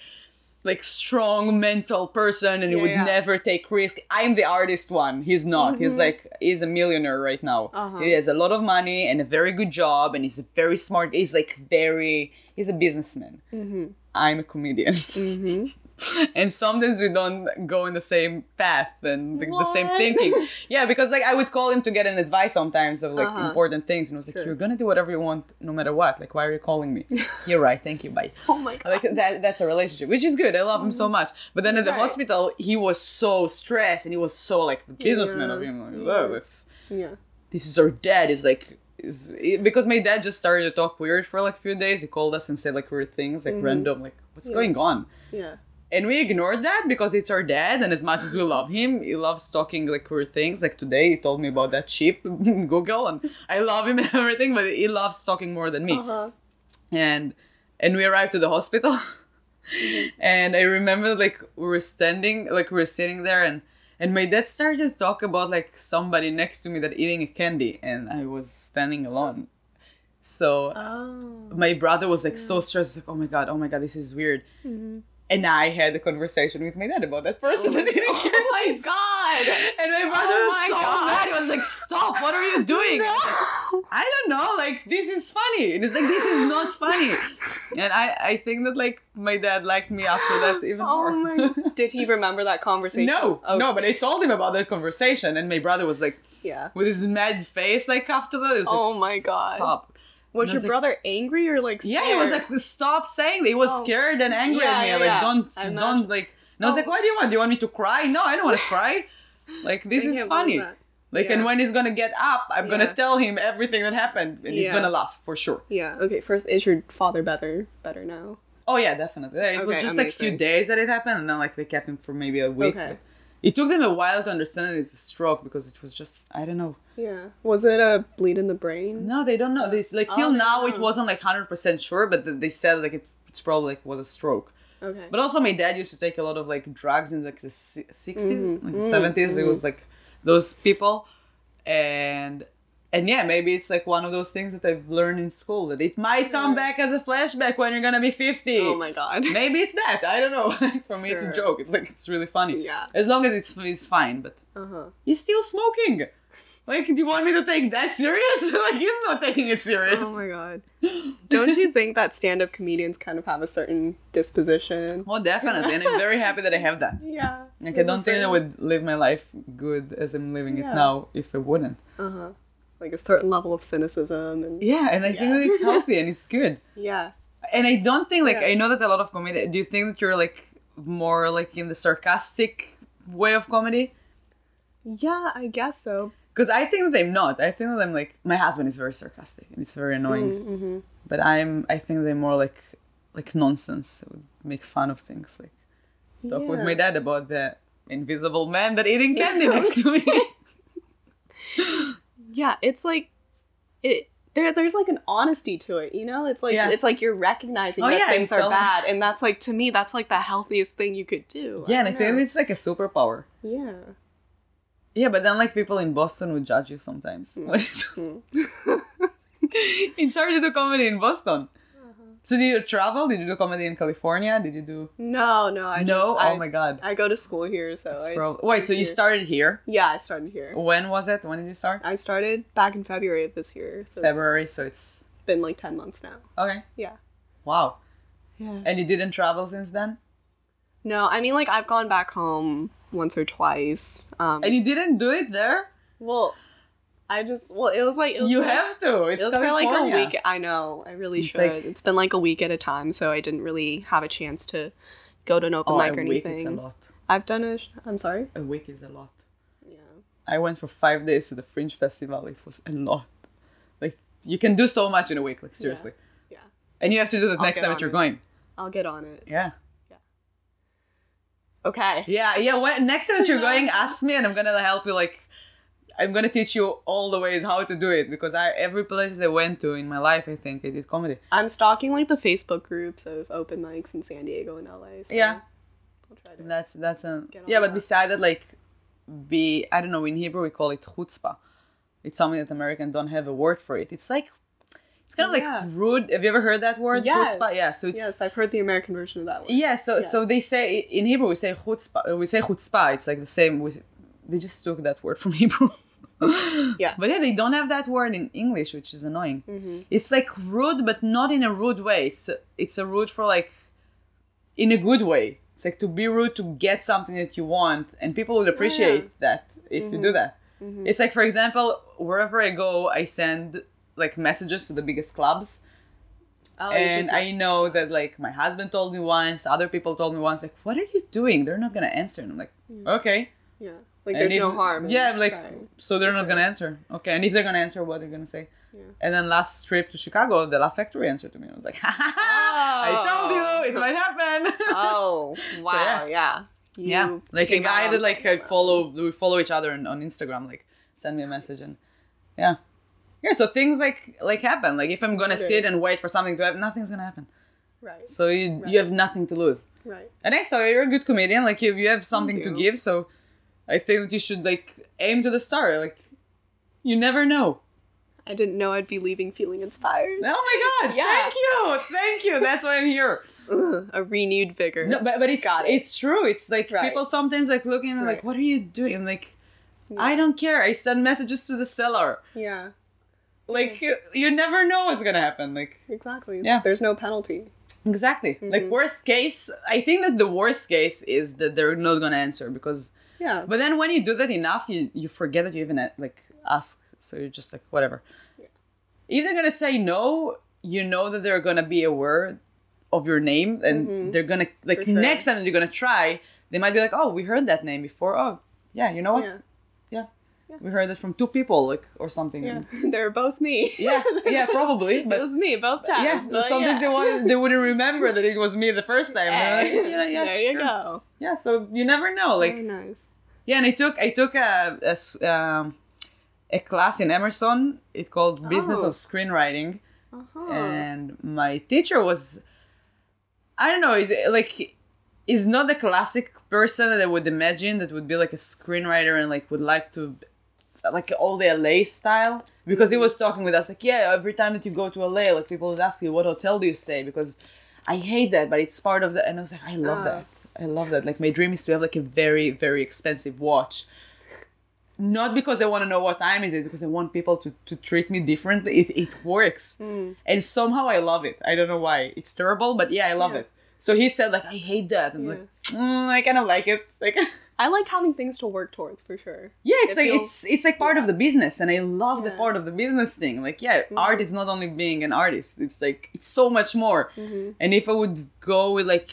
like strong mental person and he would yeah. never take risk i'm the artist one he's not he's like he's a millionaire right now Mm-hmm. Uh-huh. he has a lot of money and a very good job and he's a very smart he's like very he's a businessman Mm-hmm. i'm a comedian and sometimes we don't go in the same path and the, the same thinking. Yeah because like i would call him to get an advice sometimes of like Uh-huh. important things and i was like you're gonna do whatever you want no matter what. Like why are you calling me? You're right. Thank you. Bye. Oh my god. like that that's a relationship which is good. I love him so much. But then at the Right. hospital he was so stressed and he was so like the businessman of him. Like oh, it's yeah. this is our dad. Is like is because my dad just started to talk weird for like a few days. He called us and said like weird things like random like what's Mm-hmm. Yeah. going on? Yeah. And we ignored that because it's our dad and as much as we love him he loves talking like weird things. Like today he told me about that sheep in google and i love him and everything but he loves talking more than me. Uh-huh. and and we arrived to the hospital. And i remember like we were standing like we were sitting there and and my dad started to talk about like somebody next to me that eating a candy and i was standing alone. So Oh. my brother was like so stressed. Like oh my god oh my god this is weird. Mm-hmm. And i had a conversation with my dad about that person eating Oh my god. and my brother Oh was my so God. mad. He was like, "Stop! What are you doing?" I I don't know. Like this is funny. And it's like this is not funny. And I I think that like my dad liked me after that even Oh more. my. Did he remember that conversation? no, Oh, no. But I told him about that conversation, and my brother was like Yeah. with his mad face like after that. He was like, Oh my god. Stop. Was your was like- brother angry or like? Scared? Yeah, he was like, stop saying that. He was Oh. scared and angry Yeah, at me. yeah, like, yeah. don't, I don't, like. And I was Oh. like, what do you want? Do you want me to cry? No, I don't want to cry. Like, this is funny. Like, and when he's gonna get up, I'm gonna tell him everything that happened, and he's gonna laugh for sure. Yeah. Okay. First, is your father better? Better now. Oh yeah, definitely. It was Okay, just like a few days that it happened, and then like they kept him for maybe a week. Okay. It took them a while to understand that it's a stroke because it was just I don't know. Yeah. Was it a bleed in the brain? No, they don't know. This like Oh, till they now it wasn't like hundred percent sure, but they said like it, it's probably like was a stroke. Okay. But also, my dad used to take a lot of like drugs in like the si- 60s, Mhm. like the Mm, 70s. It was like those people, and and yeah, maybe it's like one of those things that I've learned in school that it might come back as a flashback when you're gonna be 50. oh my god. Maybe it's that. I don't know. For me, it's a joke. It's like it's really funny. Yeah. As long as it's it's fine. But Uh huh. he's still smoking. Like, do you want me to take that serious? like, he's not taking it serious. Oh my god. Don't you think that stand-up comedians kind of have a certain disposition? Well, definitely, and I'm very happy that I have that. Yeah. Like I don't think I would live my life good as I'm living Yeah. it now if I wouldn't. Uh huh. Like a certain level of cynicism and Yeah, and I think that it's healthy and it's good. yeah. And I don't think like Yeah. I know that a lot of comedy. Do you think that you're like more like in the sarcastic way of comedy? Yeah, I guess so. Because I think that I'm not. I think that I'm like my husband is very sarcastic and it's very annoying. Mm-hmm. But I'm I think they're more like like nonsense. I would make fun of things like talk with my dad about the invisible man that eating candy next to me. yeah, it's like it. There, there's like an honesty to it, you know. It's like Yeah. it's like you're recognizing Oh, that yeah, things are bad, and that's like to me, that's like the healthiest thing you could do. Yeah, and I think it's like a superpower. yeah. Yeah, but then like people in Boston would judge you sometimes. Mm. it's hard to do comedy in Boston. Uh-huh. So did you travel? Did you do comedy in California? Did you do No, no, I No? Just, oh I, my god. I go to school here, so I, prob- Wait, so you started here? Yeah, I started here. When was it? When did you start? I started back in February of this year, so February, so it's it's been like ten months now. okay. Yeah. Wow. Yeah. And you didn't travel since then? No, I mean like I've gone back home once or twice. Um, And you didn't do it there? well, I just well, it was like it was You for- have to. It's it was for like a week. I know. I really it's should. Like, it's been like a week at a time, so I didn't really have a chance to go to an open Oh, mic a or week anything. is a lot. I've done a. Sh- I'm sorry. A week is a lot. Yeah. I went for five days to the Fringe Festival. It was a lot. Like you can do so much in a week. Like seriously. Yeah. And you have to do that I'll next time that you're it. going. I'll get on it. Yeah. Okay. Yeah, yeah. When next time that you're going, ask me, and I'm gonna help you. Like, I'm gonna teach you all the ways how to do it because I every place that I went to in my life, I think I did comedy. I'm stalking like the Facebook groups of open mics in San Diego and LA. So Yeah. I'll try. And that's that's a yeah. But that. beside that, like, be I don't know. In Hebrew, we call it chutzpah. It's something that Americans don't have a word for it. It's like it's kind of Yeah. like rude. Have you ever heard that word? Yes. Chutzpah. Yeah. So it's yes, I've heard the American version of that one. Yeah, so so they say in Hebrew we say chutzpah. We say chutzpah. It's like the same. We, they just took that word from Hebrew. Yeah. But yeah, they don't have that word in English, which is annoying. Mm-hmm. It's like rude, but not in a rude way. It's a, it's a rude for like in a good way. It's like to be rude to get something that you want, and people would appreciate that if you Mm-hmm. do that. It's like, for example, wherever I go, I send like messages to the biggest clubs Oh, and I know that like my husband told me once, other people told me once, like, what are you doing? They're not gonna answer. And I'm like, hmm. okay. yeah. Like And there's if- no harm. Yeah, I'm like, trying. so they're not gonna answer. Okay, and if they're gonna answer, what they're gonna say? Yeah. And then last trip to Chicago, the Laugh Factory answered to me. I was like, ha ha ha! I told you it oh. might happen. Oh wow! yeah. You yeah, like a guy that like I follow, we follow each other on, on Instagram. Like, send me a message and yeah, yeah. So things like like happen. Like if I'm gonna sit and wait for something to happen, nothing's gonna happen. Right. So you Right. you have nothing to lose. Right. And I saw you're a good comedian. Like you, you have something to give. So I think that you should like aim to the star. Like you never know. I didn't know I'd be leaving feeling inspired. Oh my god! Yeah. Thank you, thank you. That's why I'm here. Ugh, a renewed vigor. No, but but it's Got it. it's true. It's like Right. people sometimes like looking like, what are you doing? I'm like, I don't care. I send messages to the cellar. Yeah. Like you, you never know what's gonna happen. Like Exactly. Yeah. There's no penalty. exactly. Mm-hmm. Like worst case, I think that the worst case is that they're not gonna answer because Yeah. But then when you do that enough, you you forget that you even uh, like ask. So you're just like whatever. If they're gonna say no, you know that they're gonna be aware of your name, and they're gonna like Mm-hmm. Sure. next time you're gonna try, they might be like, oh, we heard that name before. Oh, yeah, you know what? yeah. Yeah, we heard this from two people, like or something. Yeah. They're both me. yeah, yeah, probably. it was me both times. yeah, but sometimes yeah. they want they wouldn't remember that it was me the first time. Like, yeah, yeah, there you go. Yeah, so you never know. Like Very nice. Yeah, and I took I took a a, um, a class in Emerson. It called Business Oh. of Screenwriting, Uh-huh. and my teacher was I don't know, it- like is not the classic person that I would imagine that would be like a screenwriter and like would like to like all the LA style? Because he was talking with us like yeah every time that you go to LA like people would ask you what hotel do you stay? Because I hate that but it's part of the and I was like I love Ah. that. I love that. Like my dream is to have like a very very expensive watch. Not because I want to know what time is it because I want people to, to treat me differently. It, it works. Hmm. and somehow I love it. I don't know why. It's terrible but yeah I love Yeah. it. So he said like I hate that. I'm Yeah. like mm, I kind of like it. Like I like having things to work towards for sure. yeah it's It like feels- it's it's like part of the business and I love the part of the business thing. Like yeah art is not only being an artist it's like it's so much more. Mm-hmm. and if I would go with like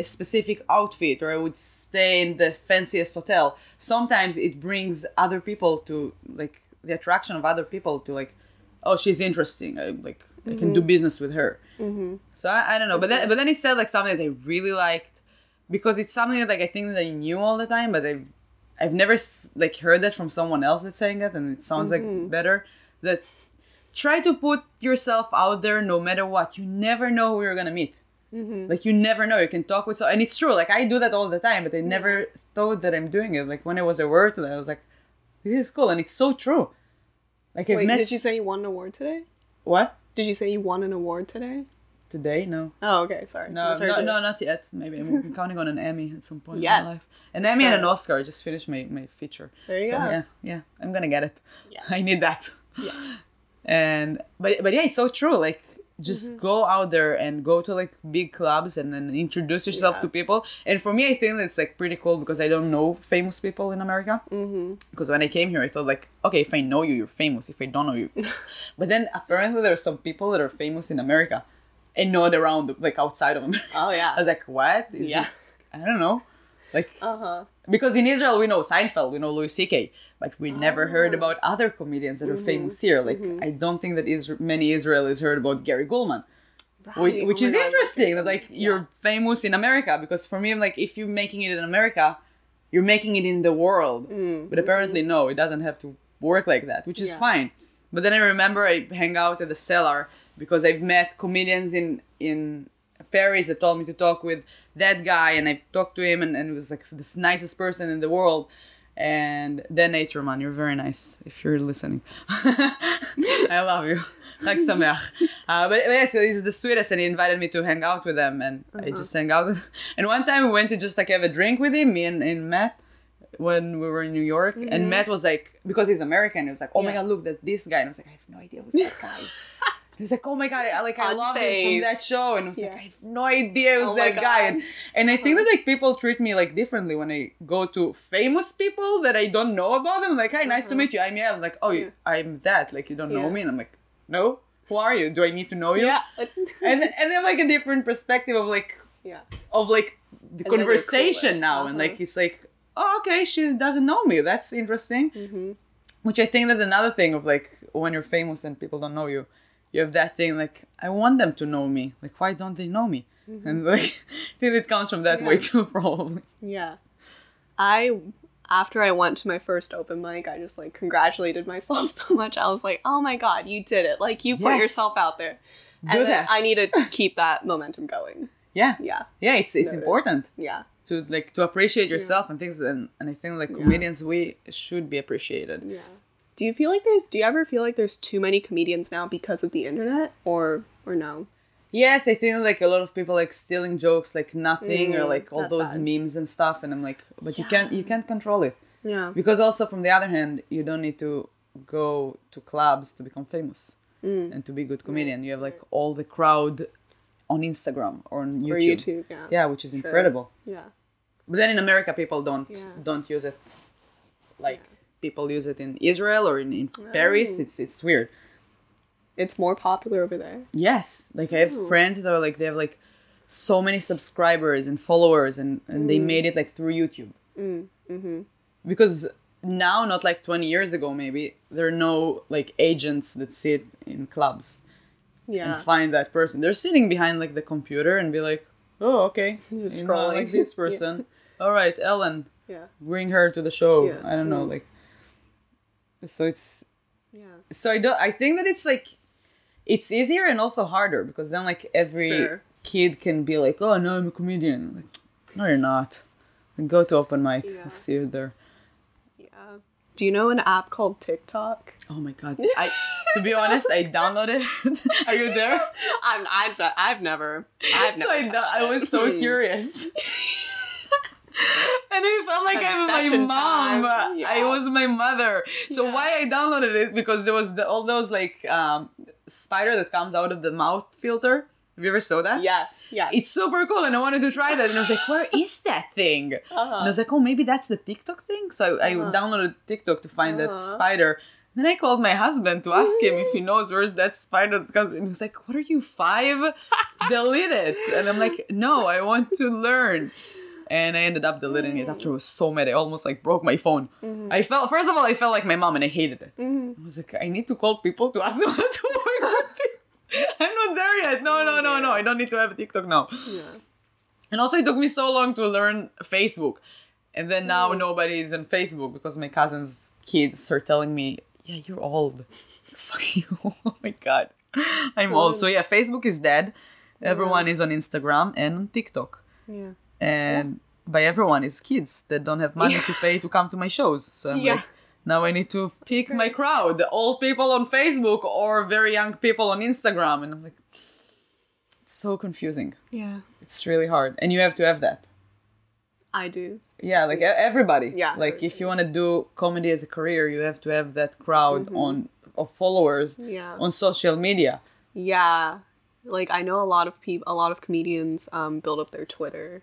a specific outfit or I would stay in the fanciest hotel sometimes it brings other people to like the attraction of other people to like oh she's interesting I like I can do business with her. Mm-hmm. so I, I don't know but then but then he said like something that I really liked because it's something that like I think that I knew all the time but I've I've never like heard that from someone else that's saying that, and it sounds Mm-hmm. like better. That try to put yourself out there no matter what. You never know who you're gonna meet. Mm-hmm. Like you never know. You can talk with so, and it's true. Like I do that all the time, but I never thought that I'm doing it. Like when I was at work, I was like, "This is cool," and it's so true. Like I've Wait, met did you say you won an award today? what Did you say you won an award today? Today? No. Oh, okay, sorry. No, no, no, not yet. Maybe I'm counting on an Emmy at some point in my life. An Emmy and an Oscar. I just finished my, my feature. There you so, go. Yeah, yeah, I'm gonna get it. Yes. I need that. Yes. And but but yeah, it's so true. Like just Mm-hmm. go out there and go to like big clubs and then introduce yourself Yeah. to people. And for me, I think it's like pretty cool because I don't know famous people in America. Mm-hmm. Because when I came here, I thought like, okay, if I know you, you're famous. If I don't know you, but then apparently there are some people that are famous in America and not around like outside of America. Oh yeah. I was like, what? Is Yeah. it- I don't know. Like, Uh huh. because in Israel we know Seinfeld, we know Louis C.K., but we never ah. heard about other comedians that are mm-hmm. famous here. Like, mm-hmm. I don't think that Isra- many Israelis heard about Gary Gulman, which, Right. which Oh is God, interesting. That like you're famous in America because for me, I'm like, if you're making it in America, you're making it in the world. Mm. But apparently, no, it doesn't have to work like that, which is Yeah. fine. But then I remember I hang out at the cellar because I've met comedians in in Paris that told me to talk with that guy, and I've talked to him, and, and it was like this nicest person in the world. And then Nature Man, you're very nice if you're listening. I love you. Chag Sameach. Uh, but, but yeah, so he's the sweetest, and he invited me to hang out with him, and I just hang out. With, and one time we went to just like have a drink with him, me and, and Matt, when we were in New York, and Matt was like, because he's American, he was like, "Oh my god, look at this guy," and I was like, "I have no idea who's that guy." He was like, "Oh my god, I, like I love him from that show," and I was like, "I have no idea who's Oh my that guy." And, and I think that like people treat me like differently when I go to famous people that I don't know about them. Like, "Hi, nice to meet you. I'm yeah." I'm like, "Oh, you, I'm that." Like, you don't know Yeah. me, and I'm like, "No, who are you? Do I need to know you?" Yeah. And and then like a different perspective of like yeah. of like the then you're conversation cooler. now, and like Uh-huh. it's like, oh, okay, she doesn't know me. That's interesting. Mm-hmm. Which I think that another thing of like when you're famous and people don't know you, you have that thing like I want them to know me. Like why don't they know me? And like I think it comes from that way Mm-hmm. Too, probably. Yeah. I after I went to my first open mic, I just like congratulated myself so much. I was like, "Oh my god, you did it. Like you put yourself out there." Do and that. I need to keep that momentum going. Yeah, Yeah. yeah. It's it's Noted. important Yeah. to like to appreciate yourself and things, and and I think like comedians we should be appreciated. Yeah. Do you feel like there's do you ever feel like there's too many comedians now because of the internet or or no? Yes, I think like a lot of people like stealing jokes like nothing or Mm, like all those bad. memes and stuff, and I'm like, but you can't you can't control it Yeah. because also from the other hand, you don't need to go to clubs to become famous Mm. and to be a good comedian. You have like all the crowd on Instagram or on YouTube. Or YouTube, yeah. Yeah, which is incredible. Yeah. But then in America, people don't Yeah. don't use it like people use it in Israel or in, in Paris. Oh. It's it's weird. It's more popular over there. Yes, like I have friends that are like they have like so many subscribers and followers, and and they made it like through YouTube. Mm, mm-hmm. Because now, not like twenty years ago, maybe there are no like agents that sit in clubs Yeah. and find that person. They're sitting behind like the computer and be like, oh okay, you know, like this Yeah. person. All right, Ellen, yeah. bring her to the show. Yeah. I don't know, Mm. like. So it's Yeah. so I don't. I think that it's like, it's easier and also harder because then like every Sure. kid can be like, oh no, I'm a comedian. Like, no, you're not. Then go to open mic. Yeah. I'll see you there. Yeah. Do you know an app called TikTok? Oh my god. I to be honest, I downloaded it. Are you there? I'm, I've, I've never, I've so never. I, I was so curious. And I felt like I'm my mom. Yeah. I was my mother. So Yeah. why I downloaded it because there was the, all those like um, spider that comes out of the mouth filter. Have you ever saw that? Yes. Yes. It's super cool, and I wanted to try that. And I was like, "Where is that thing?" Uh-huh. And I was like, "Oh, maybe that's the TikTok thing." So I, I Uh-huh. downloaded TikTok to find that Uh-huh. spider. Then I called my husband to ask him if he knows where's that spider that comes. And he was like, "What are you five? Delete it." And I'm like, "No, I want to learn." And I ended up deleting it after I was so mad. I almost like broke my phone. Mm-hmm. I felt first of all, I felt like my mom, and I hated it. I was like, I need to call people to ask them how to work with it. I'm not there yet. No, no, no, no. I don't need to have a TikTok now. yeah. And also, it took me so long to learn Facebook. And then now Mm. nobody is on Facebook because my cousin's kids are telling me, "Yeah, you're old." Fuck you! Oh my god, I'm old. So yeah, Facebook is dead. Everyone is on Instagram and on TikTok, Yeah. and by everyone is kids that don't have money to pay to come to my shows. So I'm Yeah. like, now I need to pick my crowd: the old people on Facebook or very young people on Instagram, and I'm like, it's so confusing. Yeah. It's really hard, and you have to have that. I do. Yeah, like everybody. Yeah. Like if you want to do comedy as a career, you have to have that crowd on of followers Mm-hmm. Yeah. on social media. Yeah. Like I know a lot of people, a lot of comedians um build up their Twitter.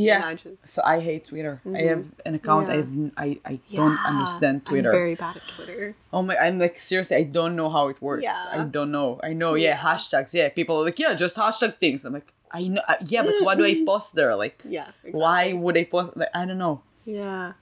Yeah. So I hate Twitter. I have an account. I Yeah. have n- I I don't understand Twitter. I'm very bad at Twitter. oh my! I'm like seriously. I don't know how it works. Yeah. I don't know. I know. Yeah, hashtags. Yeah, people are like yeah, just hashtag things. I'm like I know. uh, Yeah, but what do I post there? Like Yeah. Exactly. why would I post? Like I don't know. Yeah.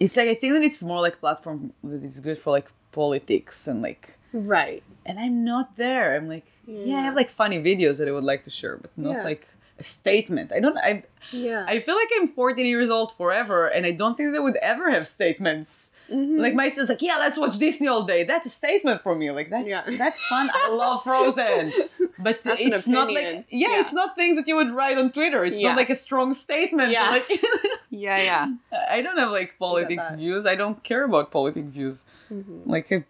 It's like I think that it's more like platform that it's good for like politics and like Right. and I'm not there. I'm like, yeah, I have like funny videos that I would like to share, but not Yeah. like statement. I don't. I Yeah. I feel like I'm 14 years old forever, and I don't think they would ever have statements. Mm-hmm. Like my sister's like, yeah, let's watch Disney all day. That's a statement for me. Like that's Yeah. that's fun. I love Frozen, but That's it's not like yeah, Yeah. it's not things that you would write on Twitter. It's Yeah. not like a strong statement. Yeah. Like yeah. Yeah. I don't have like politic that. views. I don't care about politic views. Mm-hmm. Like I,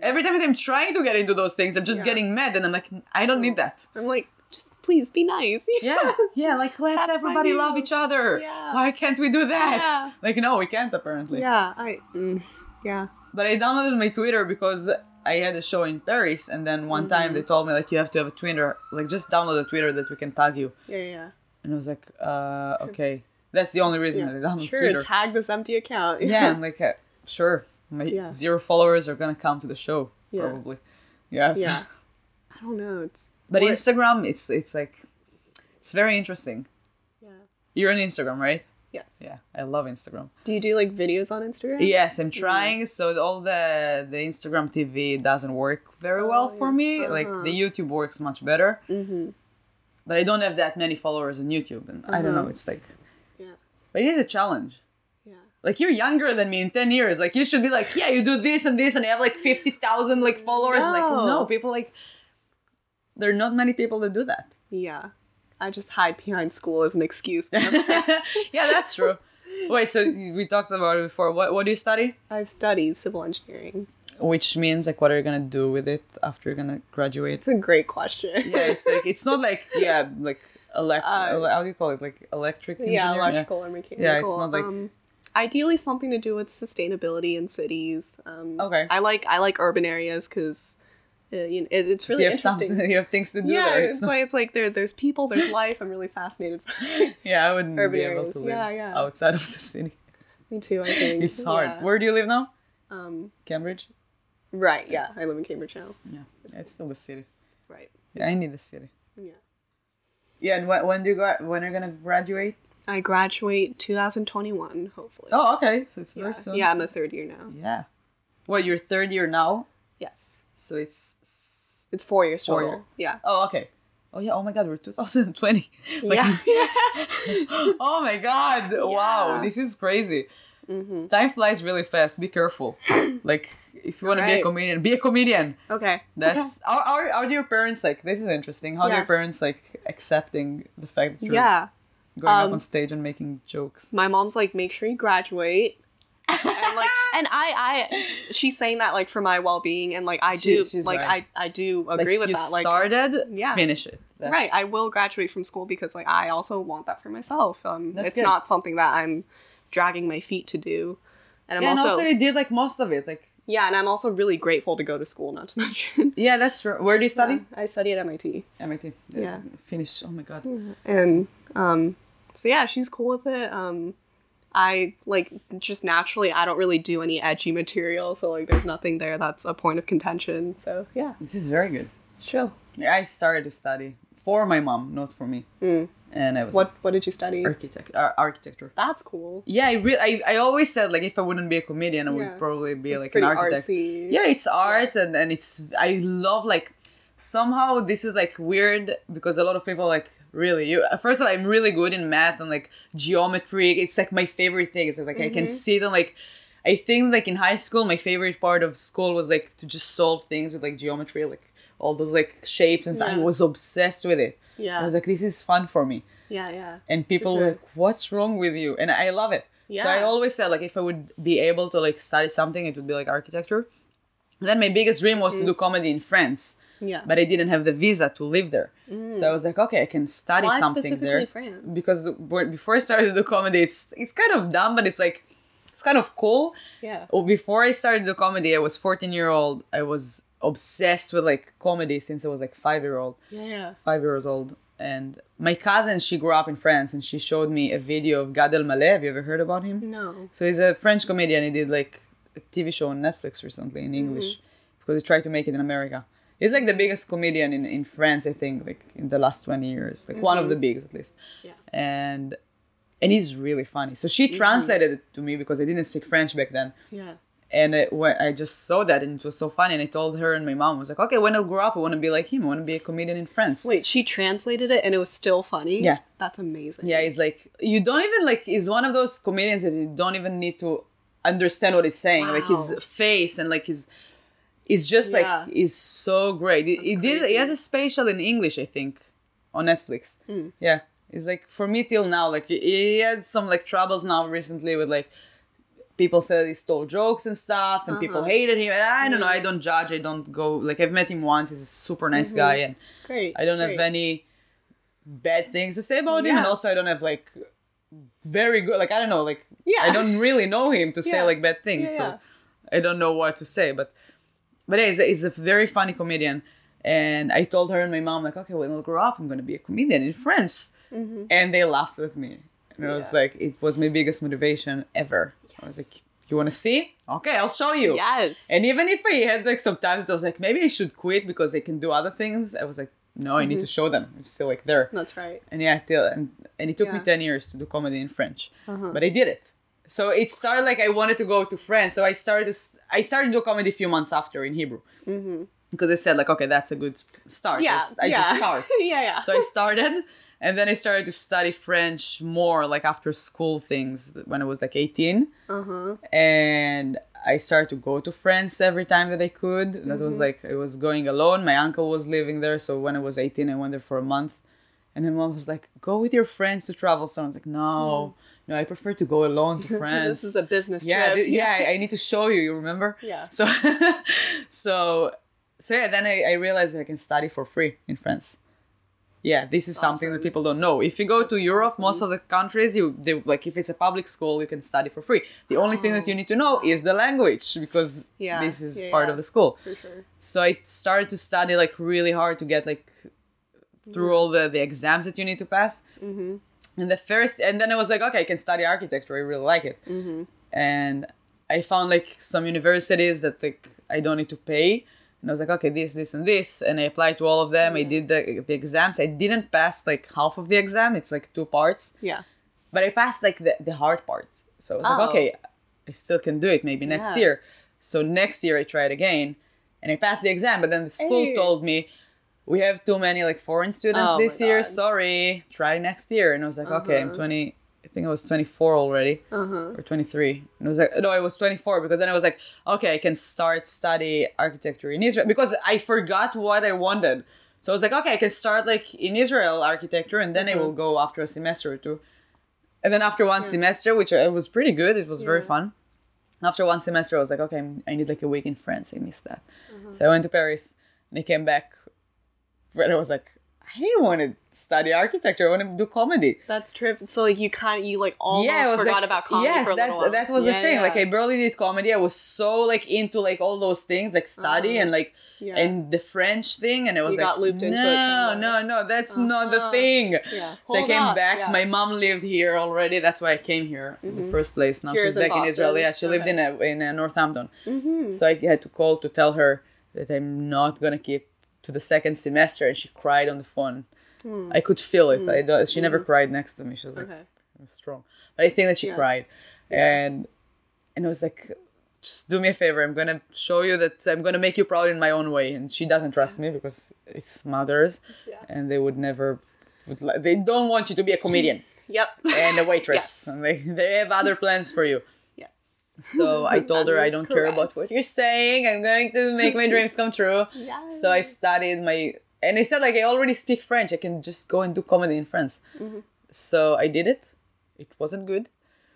every time I'm trying to get into those things, I'm just Yeah. getting mad, and I'm like, I don't need that. I'm like, just please be nice. Yeah, yeah. Like let's That's everybody love each other. Yeah. Why can't we do that? Yeah. Like no, we can't apparently. Yeah. I. Mm, yeah. But I downloaded my Twitter because I had a show in Paris, and then one time Mm-hmm. they told me like you have to have a Twitter, like just download a Twitter that we can tag you. Yeah. Yeah. And I was like, uh, okay. That's the only reason I yeah. downloaded Sure. Twitter. Tag this empty account. yeah, I'm like, uh, sure. My Yeah. zero followers are gonna come to the show Yeah. probably. Yes. Yeah. I don't know. It's. But Instagram, it's it's like it's very interesting. Yeah. You're on Instagram, right? Yes. Yeah, I love Instagram. Do you do like videos on Instagram? Yes, I'm trying. So all the the Instagram TV doesn't work very well Oh, for yeah. me. Like Uh-huh. the YouTube works much better. Mm-hmm. But I don't have that many followers on YouTube, and I don't know. Uh-huh. It's like, Yeah. but it is a challenge. Yeah. Like you're younger than me in ten years. Like you should be like, yeah, you do this and this, and you have like fifty thousand like followers. Like No. no, people like there are not many people that do that. Yeah. I just hide behind school as an excuse. yeah, that's true. Wait, so we talked about it before. What what do you study? I study civil engineering. Which means like what are you gonna do with it after you're gonna graduate? It's a great question. yeah, it's like it's not like yeah, like elect. Uh, how do you call it? Like electric yeah, electrical or mechanical. Yeah, it's not like- um, ideally something to do with sustainability in cities. Um, Okay. I like I like urban areas because uh, you know, it, it's So really you interesting. you have things to do yeah, there. it's, not- like it's like there there's people, there's life. I'm really fascinated. by yeah, I wouldn't urban be able areas. to live Yeah, yeah. outside of the city. Me too. I think It's hard. Yeah. Where do you live now? Um, Cambridge. right. Yeah, I live in Cambridge now. Yeah, it's still the city. Right. Yeah, I need the city. Yeah. Yeah, and when, when do you go? When are you gonna graduate? I graduate 2021, hopefully. Oh, okay. So it's yeah. soon. yeah, I'm a third year now. Yeah. Well, you're third year now, Yes. So it's. It's four years Four total. year. Yeah. Oh, okay. Oh yeah. Oh my God, we're 2020. Like, yeah. oh my God! Wow, this is crazy. hmm Time flies really fast. Be careful. like, if you want to be a comedian, be a comedian. Okay. That's how, how, how do your parents like? This is interesting. How do Yeah. your parents like accepting the fact that you're Yeah. going up Um, on stage and making jokes? My mom's like, make sure you graduate. And like and I I she's saying that like for my well being and like I She- do she's like right. I I do Like, agree with you that. Like started, Yeah. finish it. That's, right, I will graduate from school because like I also want that for myself. Um That's it's good. not something that I'm dragging my feet to do. And I'm Yeah, and also, also you did like most of it. Like, yeah, and I'm also really grateful to go to school, not to mention. yeah, that's true. Where do you study? I study at MIT. MIT. Yeah. Finish. Oh my god. and um so yeah she's cool with it um i like just naturally i don't really do any edgy material so like there's nothing there that's a point of contention so yeah This is very good. Yeah, I started to study for my mom, not for me. And I was Mm. what what did you study architect, uh, architecture. that's cool Yeah, I really, I, I always said like if I wouldn't be a comedian, I would Yeah. probably be it's like an architect. artsy Yeah, it's art and and it's I love like somehow this is like weird because a lot of people like really. You first of all, I'm really good in math and like geometry. It's like my favorite thing. It's like I can mm-hmm. see them like. I think like in high school, my favorite part of school was like to just solve things with like geometry, like all those like shapes and stuff. I was obsessed with it. Yeah. I was like, this is fun for me. yeah, yeah. And people sure. were like, what's wrong with you? And I love it. yeah. So I always said like if I would be able to like study something, it would be like architecture. Then my biggest dream was to mm-hmm. do comedy in France. Mm-hmm. Yeah. But I didn't have the visa to live there. So I was like, okay, I can study Why something there. France? Because before I started the comedy, it's it's kind of dumb, but it's like it's kind of cool. Yeah. Oh, Before I started the comedy, I was 14 year old. I was obsessed with like comedy since I was like five year old Yeah, yeah. five years old. And my cousin, she grew up in France, and she showed me a video of Gad Elmaleh. Have you ever heard about him? No. So he's a French comedian. He did like a TV show on Netflix recently in English because he tried to make it in America. He's like the biggest comedian in, in France, I think, like in the last 20 years. Like one of mm-hmm. the biggest at least. Yeah. And and he's really funny. So she translated it to me because I didn't speak French back then. Yeah. And it, when I just saw that and it was so funny. And I told her and my mom I was like, okay, when I grow up, I want to be like him. I want to be a comedian in France. Wait, she translated it and it was still funny? Yeah. That's amazing. Yeah, he's like you don't even like he's one of those comedians that you don't even need to understand what he's saying. Like his face and like his it's just Yeah. like he's so great. He, he did he has a special in English, I think, on Netflix. Hmm. Yeah. It's like for me till now, like he- had some like troubles now recently with like people said he stole jokes and stuff and people Uh-huh. hated him and I don't know, I don't judge, I don't go like I've met him once, he's a super nice Mm-hmm. guy and Great. I don't have any bad things to say about him, and also I don't have like very good like I don't know like Yeah. I don't really know him to say like bad things, Yeah, so. I don't know what to say. But but yeah, he's a, he's a very funny comedian, and I told her and my mom like, okay, when I grow up, I'm gonna be a comedian in France, and they laughed at me, and I was Mm-hmm. Yeah. like, it was my biggest motivation ever. I was like, you want to see? Okay, I'll show you. Yes. And even if I had like sometimes I was like, maybe I should quit because I can do other things. I was like, no, I need to show them. I'm still like there. That's right. And yeah, till and and it took me Yeah. Uh-huh. ten years to do comedy in French, but I did it. So it started like I wanted to go to France. So I started to I started to do comedy a few months after in Hebrew because I said like, okay, that's a good start. Mm-hmm. Yeah. I yeah. just start. yeah, yeah. so I started, and then I started to study French more like after school things when I was like eighteen uh-huh. and I started to go to France every time that I could. That was Mm-hmm. like I was going alone. My uncle was living there, so when I was 18, I went there for a month. And my mom was like, "Go with your friends to travel." So I was like, "No, no, I prefer to go alone to France." This is a business yeah, trip. thi- yeah, I- need to show you. You remember? Yeah. So, so, so yeah. Then I, I realized that I can study for free in France. Yeah, this is something that people don't know. If you go to Europe, awesome. most of the countries, you they, like if it's a public school, you can study for free. The only thing that you need to know is the language because Yeah, this is yeah, part yeah. of the school. For sure. So I started to study like really hard to get like through all the the exams that you need to pass. Mm-hmm. And the first, and then I was like, okay, I can study architecture. I really like it. Mm-hmm. And I found like some universities that like I don't need to pay. And I was like, okay, this, this, and this. And I applied to all of them. I did the, the exams. I didn't pass like half of the exam. It's like two parts. Yeah. But I passed like the, the hard part. So I was Oh. like, okay, I still can do it maybe next Yeah. year. So next year I tried again and I passed the exam, but then the school Hey. told me we have too many like foreign students Oh this year. Sorry, try next year. And I was like, okay, I'm Uh-huh. 20, I think I was 24 already Uh-huh. or 23. And I was like, no, I was 24 because then I was like, okay, I can start study architecture in Israel because I forgot what I wanted. So I was like, okay, I can start like in Israel architecture and then I will go after a semester or two. And then after one semester, which uh, was pretty good, it was very fun. After one semester, I was like, okay, I need like a week in France. I missed that. So I went to Paris and I came back. But I was like, I didn't want to study architecture. I want to do comedy. That's trip. So like you kind of you like almost was forgot like- about comedy yes, for a that's, little while. that was Yeah, the thing. yeah. Like I barely did comedy. I was so like into like all those things, like study Uh-huh. and like Yeah. and the French thing, and I was You like, got looped no, into it no, no, that's not the Uh-huh. thing. Yeah. So I came up, back. yeah. Mm-hmm. My mom lived here already. That's why I came here in the first place. Now Here she's in back in Israel. Yeah, she lived in Okay. Mm-hmm. a, in uh Northampton. So I had to call to tell her that I'm not gonna keep to the second semester, and she cried on the phone. I could feel it. I don't, she never cried next to me. She was like, Hmm. Okay. was strong. But I think that she Yeah. cried, and and I was like, just do me a favor. I'm gonna show you that I'm gonna make you proud in my own way. And she doesn't trust me because it's mothers, Yeah. and they would never would li- they don't want you to be a comedian Yep. and a waitress. Yes. And they, they have other plans for you. So I told her I don't care about what you're saying. I'm going to make my dreams come true. Yes. So I studied my and I said like I already speak French. I can just go and do comedy in France. Mm-hmm. So I did it. It wasn't good.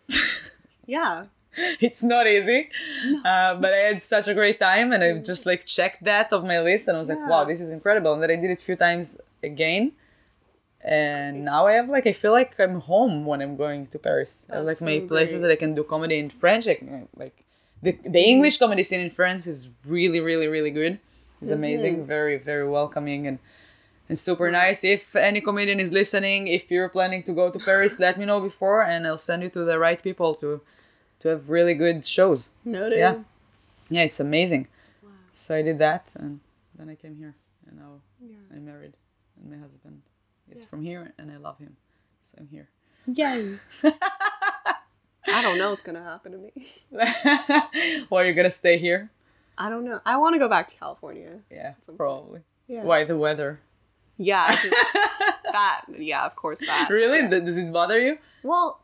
Yeah. it's not easy, uh, but I had such a great time, and I just like checked that off my list, and I was like, wow, this is incredible. And then I did it a few times again, and now I have like I feel like I'm home when I'm going to Paris. I have, like my so places that I can do comedy in French. I uh, like the the English comedy scene in France is really really really good. It's amazing, very very welcoming and. And super nice. If any comedian is listening, if you're planning to go to Paris, let me know before, and I'll send you to the right people to to have really good shows. Noted. Yeah. Yeah, it's amazing. So I did that, and then I came here, and now I'm married, and my husband is from here, and I love him, so I'm here. Yay. I don't know what's gonna happen to me. Why are you gonna stay here? I don't know. I want to go back to California. Yeah, probably. Yeah. Why the weather? Yeah. Just- that. Yeah. Of course. That. Really? Yeah. Does it bother you? Well,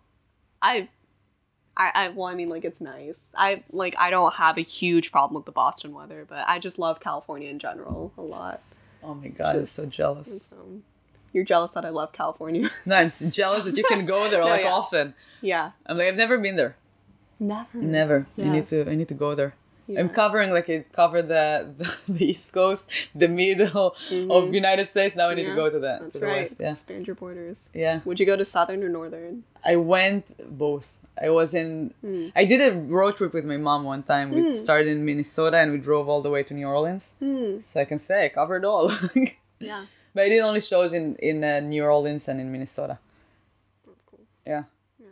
I, I, I, well, I mean, like, it's nice. I, like, I don't have a huge problem with the Boston weather, but I just love California in general a lot. Oh my god, I'm so Just- jealous. You're jealous that I love California. No, I'm jealous that you can go there No, like yeah. often. yeah. I'm like I've never been there. Never. Never. I need to. I need to go there. I'm covering like I covered the, the the East Coast, the middle of United States. Now I need to Mm-hmm. Go to that. That's to the right. West. Yeah, Expand your borders. yeah. Would you go to Southern or Northern? I went both. I was in. Hmm. I did a road trip with my mom one time. We started in Minnesota and we drove all the way to New Orleans. Hmm. So I can say I covered all. Yeah. But I did only shows in in uh, New Orleans and in Minnesota. That's cool. Yeah. Yeah.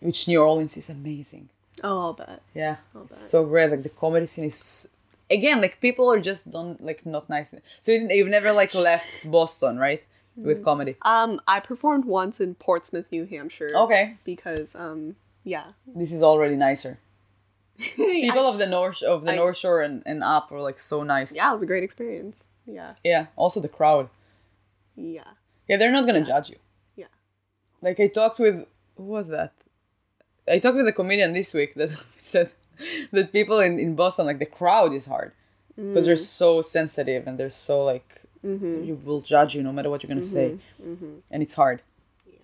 Which New Orleans is amazing. Oh, I'll bet. Yeah, bet. it's so great. Like the comedy scene is again like people are just don't like not nice. So you- you've never like left Boston, right? With comedy. Um, I performed once in Portsmouth, New Hampshire. Okay, Because, um, yeah. this is already nicer. People of the north of the I- North Shore and, and up were like so nice. yeah, it was a great experience. Yeah. Yeah. Also the crowd. Yeah. Yeah, they're not gonna judge you. Yeah. Like I talked with who was that? I talked with a comedian this week that said that people in, in Boston like the crowd is hard because Mm. they're so sensitive and they're so like Mm-hmm. you will judge you no matter what you're gonna say, and it's hard. Yeah.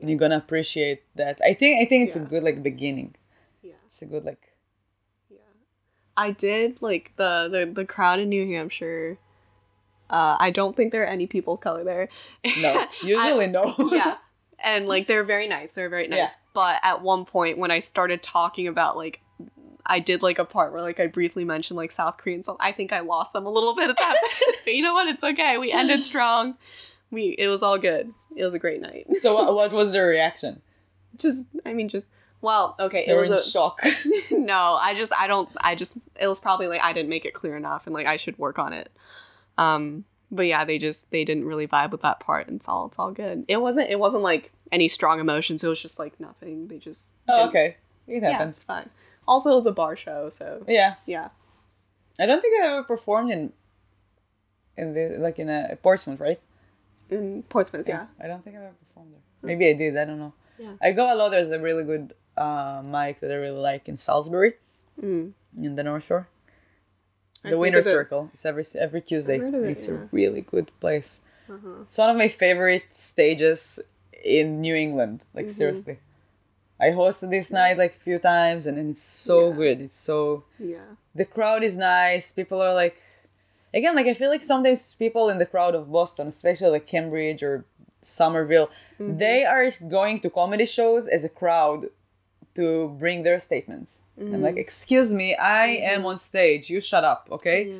And you're gonna appreciate that. I think I think it's a good like beginning. Yeah. It's a good like Yeah. I did like the the, the crowd in New Hampshire. Uh, I don't think there are any people of color there. no. Usually no. yeah. And like they're very nice. They're very nice. Yeah. But at one point when I started talking about like I did like a part where like I briefly mentioned like South Korean so I think I lost them a little bit at that. but you know what? It's okay. We ended strong. We it was all good. It was a great night. so what, what was their reaction? Just I mean just well, okay, They it were was in a shock. no, I just I don't I just it was probably like I didn't make it clear enough and like I should work on it. Um but yeah, they just they didn't really vibe with that part and it's all it's all good. It wasn't it wasn't like any strong emotions, it was just like nothing. They just oh, okay. It Yeah, happens. it's fine. Also it was a bar show, so Yeah. yeah. I don't think I ever performed in in the like in a Portsmouth, right? In Portsmouth, yeah. I don't think I've ever performed there. Maybe I did. I don't know. Yeah. I go a lot. There's a really good uh, mic that I really like in Salisbury, Mm. in the North Shore. The Winter of Circle. It's every every Tuesday. it, it's yeah. Uh-huh. a really good place. It's one of my favorite stages in New England. Like Mm-hmm. seriously, I hosted this night like a few times, and, and it's so Yeah. good. It's so Yeah. the crowd is nice. People are like, again, like I feel like sometimes people in the crowd of Boston, especially like Cambridge or Somerville, Mm-hmm. they are going to comedy shows as a crowd to bring their statements. I'm Mm-hmm. like, excuse me, I am on stage. You shut up, okay? Yeah.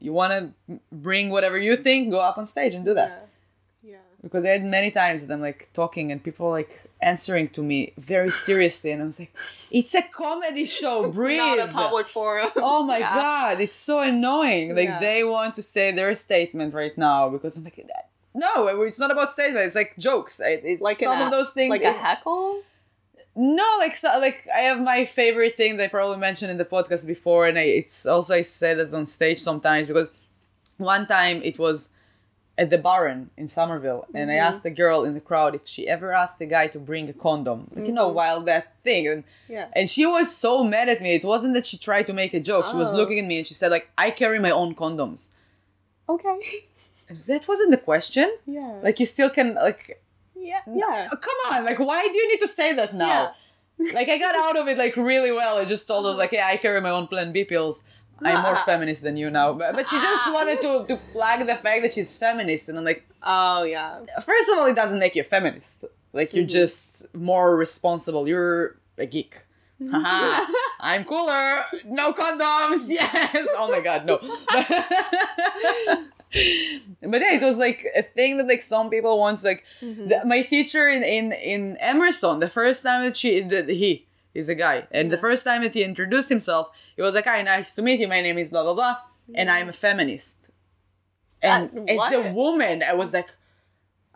You want to bring whatever you think, go up on stage and do that. Yeah. Yeah. Because I had many times that I'm like talking and people like answering to me very seriously, and I was like, it's a comedy show, breathe. Not a public forum. Oh my Yeah. god, it's so annoying. Like they want to say their statement right now because I'm like, no, it's not about statement. It's like jokes. It, it's Like some an, of those things. Like a heckle? No, like so, like I have my favorite thing that I probably mentioned in the podcast before, and I, it's also I say that on stage sometimes because one time it was at the Burren in Somerville, and I mm-hmm. asked the girl in the crowd if she ever asked the guy to bring a condom, like you know, mm-hmm. while that thing, and Yeah. and she was so mad at me. It wasn't that she tried to make a joke. She was Oh. looking at me and she said like, "I carry my own condoms." Okay. Is that wasn't the question? Yeah. Like you still can like, yeah. Yeah. oh, come on, like why do you need to say that now? like I got out of it like really well. I just told her like, yeah, I carry my own Plan B pills. I'm more Ah. feminist than you now, but, but she just wanted to to flag the fact that she's feminist, and I'm like, Oh yeah. first of all, it doesn't make you a feminist. Like you're Mm-hmm. just more responsible. You're a geek. Haha, I'm cooler. No condoms. Yes. Oh my god, no. but yeah, it was like a thing that like some people once like Mm-hmm. the, my teacher in in in Emerson. The first time that she that he is a guy, and the first time that he introduced himself, he was like, "Hi, nice to meet you. My name is blah blah blah, and I'm a feminist." And Uh, as a woman, I was like,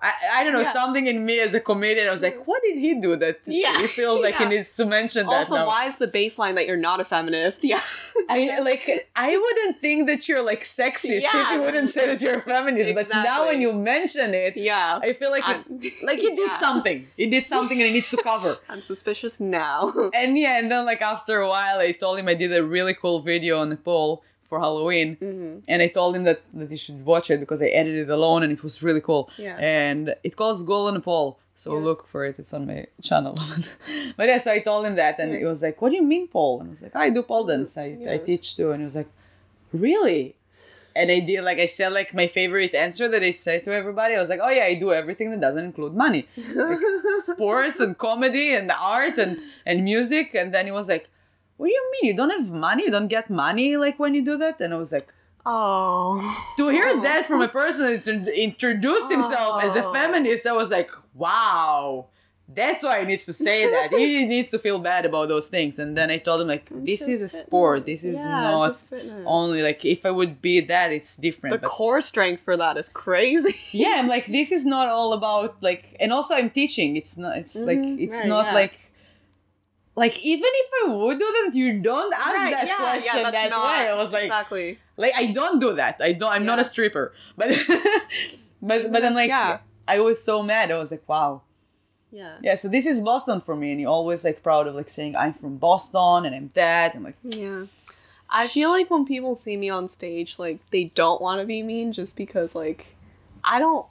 I, I don't know, Yeah. something in me as a comedian, I was like, what did he do that Yeah. he feels like he needs to mention that Also, now? why is the baseline that you're not a feminist? Yeah. I like I wouldn't think that you're like sexist if Yeah. you wouldn't say that you're a feminist, but now when you mention it, yeah. I feel like I'm- it, like he did something. He did something and he needs to cover. I'm suspicious now. and yeah, and then like after a while, I told him I did a really cool video on Nepal for Halloween, Mm-hmm. and I told him that that he should watch it because I edited it alone and it was really cool. Yeah. And it calls Ghoul on a Pole, so Yeah. look for it. It's on my channel. but yeah, so I told him that, and Yeah. he was like, "What do you mean pole?" And I was like, "I do pole dance. I, I teach too." And he was like, "Really?" And I did like I said like my favorite answer that I say to everybody. I was like, "Oh yeah, I do everything that doesn't include money." like sports and comedy and art and and music and then he was like what do you mean? You don't have money? You don't get money like when you do that? And i was like oh. to hear that from a person that int- introduced himself as a Oh. feminist i was like wow. That's why he needs to say that. He needs to feel bad about those things. And then i told him like this is a sport. This is Yeah, not only like if i would be that it's different The but core strength for that is crazy. yeah i'm like this is not all about like and also i'm teaching. It's not it's like Mhm, it's right, not yeah. like like even if i would do that you don't ask Right, that yeah, question yeah, that not- way i was like exactly. like i don't do that i don't i'm not a stripper but but but i'm like Yeah. i was so mad i was like wow Yeah. yeah so this is boston for me and you're always like proud of like saying i'm from boston and i'm that and like Yeah. I feel like when people see me on stage, like they don't want to be mean just because like I don't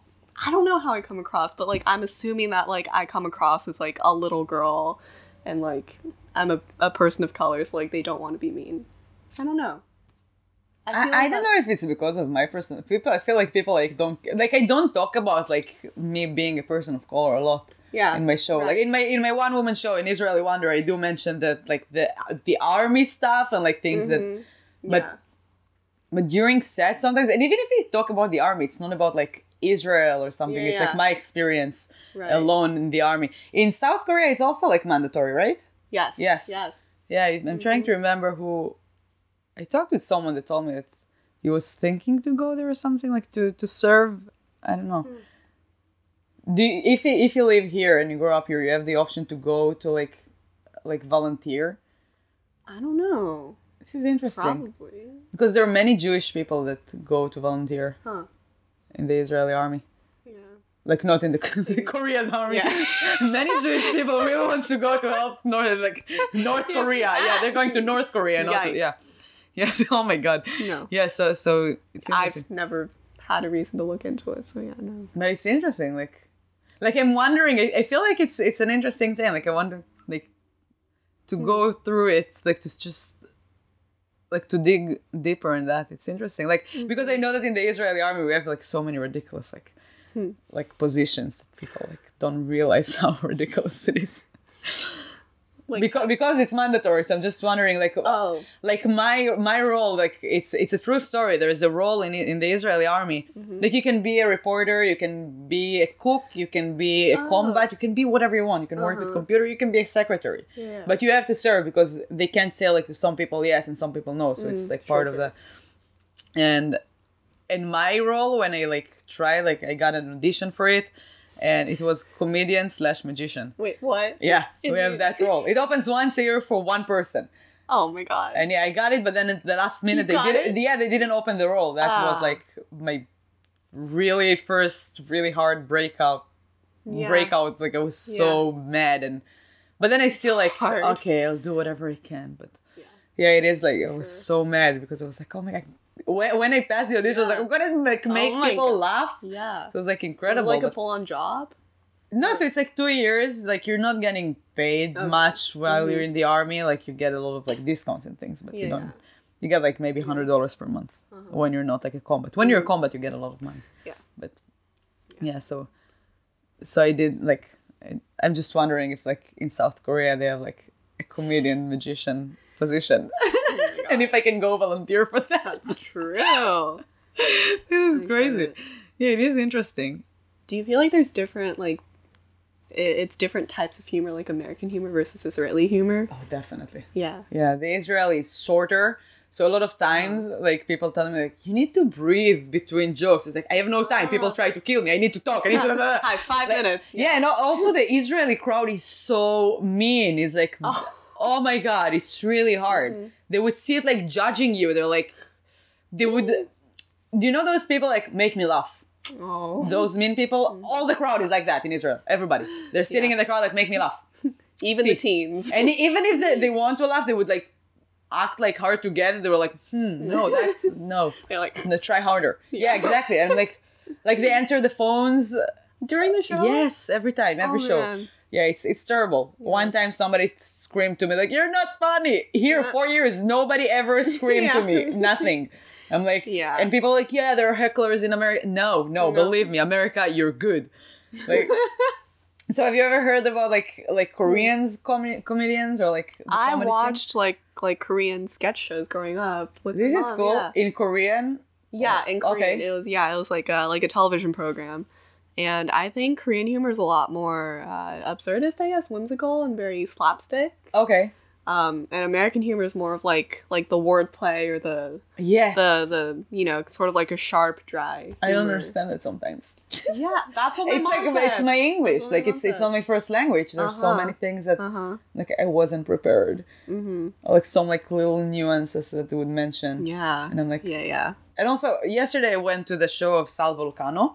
I don't know how I come across, but like I'm assuming that like I come across as like a little girl and like I'm a, a person of color, so like they don't want to be mean. I don't know. I, I like don't know if it's because of my person people i feel like people like don't like i don't talk about like me being a person of color a lot Yeah. in my show. right. Like in my in my one woman show in Israeli Wonder, I do mention that like the the army stuff and like things that Mhm. but- yeah. but during sets sometimes and even if we talk about the army, it's not about like Israel or something. Yeah, it's like my experience right. alone in the army. In South Korea it's also like mandatory, right? Yes. Yes. Yes. Yeah, I'm trying Mm-hmm. to remember who I talked with someone that told me that he was thinking to go there or something like to to serve. I don't know. Hmm. Do you, if you, if you live here and you grow up here, you have the option to go to like like volunteer. I don't know. This is interesting Probably. because there are many Jewish people that go to volunteer Huh. In the Israeli army. Yeah. Like not in the, the Korea's army. Yeah. Many Jewish people really wants to go to help North like North Korea. Yeah, they're going to North Korea. Not to, yeah. Yeah. Oh my god. No. Yeah. So so it's interesting. I've never had a reason to look into it, so yeah, no. But it's interesting. Like like I'm wondering. I, I feel like it's it's an interesting thing. Like I wonder like to hmm. go through it. Like to just like to dig deeper in that. It's interesting. Like mm-hmm. because I know that in the Israeli army we have like so many ridiculous like hmm. like positions that people like don't realize how ridiculous it is. Like, because because it's mandatory. So I'm just wondering like oh, like my my role like it's it's a true story there is a role in in the israeli army Mm-hmm. like you can be a reporter you can be a cook you can be a Oh. combat you can be whatever you want you can work with Uh-huh. computer you can be a secretary Yeah. but you have to serve because they can't say like to some people yes and some people no so it's like part Mm, sure, of the and in my role when i like try like i got an audition for it and it was comedian slash magician wait, what? yeah we have that role it opens once a year for one person Oh my god. and yeah, I got it, but then at the last minute they didn't. it? Yeah, they didn't open the role. That was Ah. like my really first really hard breakout Yeah. breakout. Like I was so mad and but then I still like Hard. okay, I'll do whatever I can. But Yeah. yeah, it is like I was so mad because I was like, oh my god. When, when I passed the audition, I was like, I'm gonna like oh make Oh people God. laugh. Yeah. It was like Was incredible. like a full on job? no, so it's like two years. Like you're not getting paid Okay. much while you're mm-hmm. in the army. Like you get a lot of like discounts and things, but you don't. yeah. You get like maybe hundred dollars per month uh-huh. when you're not like a combat. When you're a mm-hmm. combat, you get a lot of money. Yeah. But yeah, so so I did like I, I'm just wondering if like in South Korea they have like a comedian magician position, and if I can go volunteer for that. That's true. this is crazy. Yeah, it is interesting. Do you feel like there's different like it's different types of humor, like American humor versus Israeli humor? Oh, definitely. Yeah. Yeah, the Israeli is shorter. So a lot of times, like people tell me, like you need to breathe between jokes. It's like I have no time. People ah. try to kill me. I need to talk. I need to. Hi, five minutes. yeah, and also the Israeli crowd is so mean. It's like, oh, Oh my god, it's really hard. Mm-hmm. They would see it like judging you. They're like, they would. Do you know those people like make me laugh? Oh. Those mean people. Mm. All the crowd is like that in Israel. Everybody. They're sitting in the crowd like make me laugh. Even See. the teens. And even if they, they want to laugh, they would like act like hard together. They were like, hmm, no, that's no. They're like No, try harder. Yeah, exactly. And like, like they answer the phones. Uh, during the show. Yes, every time, every Oh, show. man. Yeah, it's it's terrible. One time somebody screamed to me like, "You're not funny." Here, four years, nobody ever screamed to me. Nothing. I'm like, Yeah. And people are like, "Yeah, there are hecklers in America." No, no, believe me, America, you're good. Like, so have you ever heard about like like Koreans mm. com- comedians or like? I watched like like Korean sketch shows growing up with This is mom, cool Yeah, in Korean. yeah in Korean. okay. It was yeah, it was like a like a television program. And I think Korean humor is a lot more uh, absurdist, I guess, whimsical and very slapstick. Okay. Um, and American humor is more of like like the wordplay or the Yes. the the you know sort of like a sharp, dry. I don't understand it sometimes. Yeah, that's what my it's mom like said. it's my English. Like it's it's not my first language. There's so Uh-huh. many things that Uh-huh. like I wasn't prepared. Mm-hmm. Like some like little nuances that they would mention. Yeah. And I'm like, yeah, yeah. and also yesterday I went to the show of Sal Vulcano.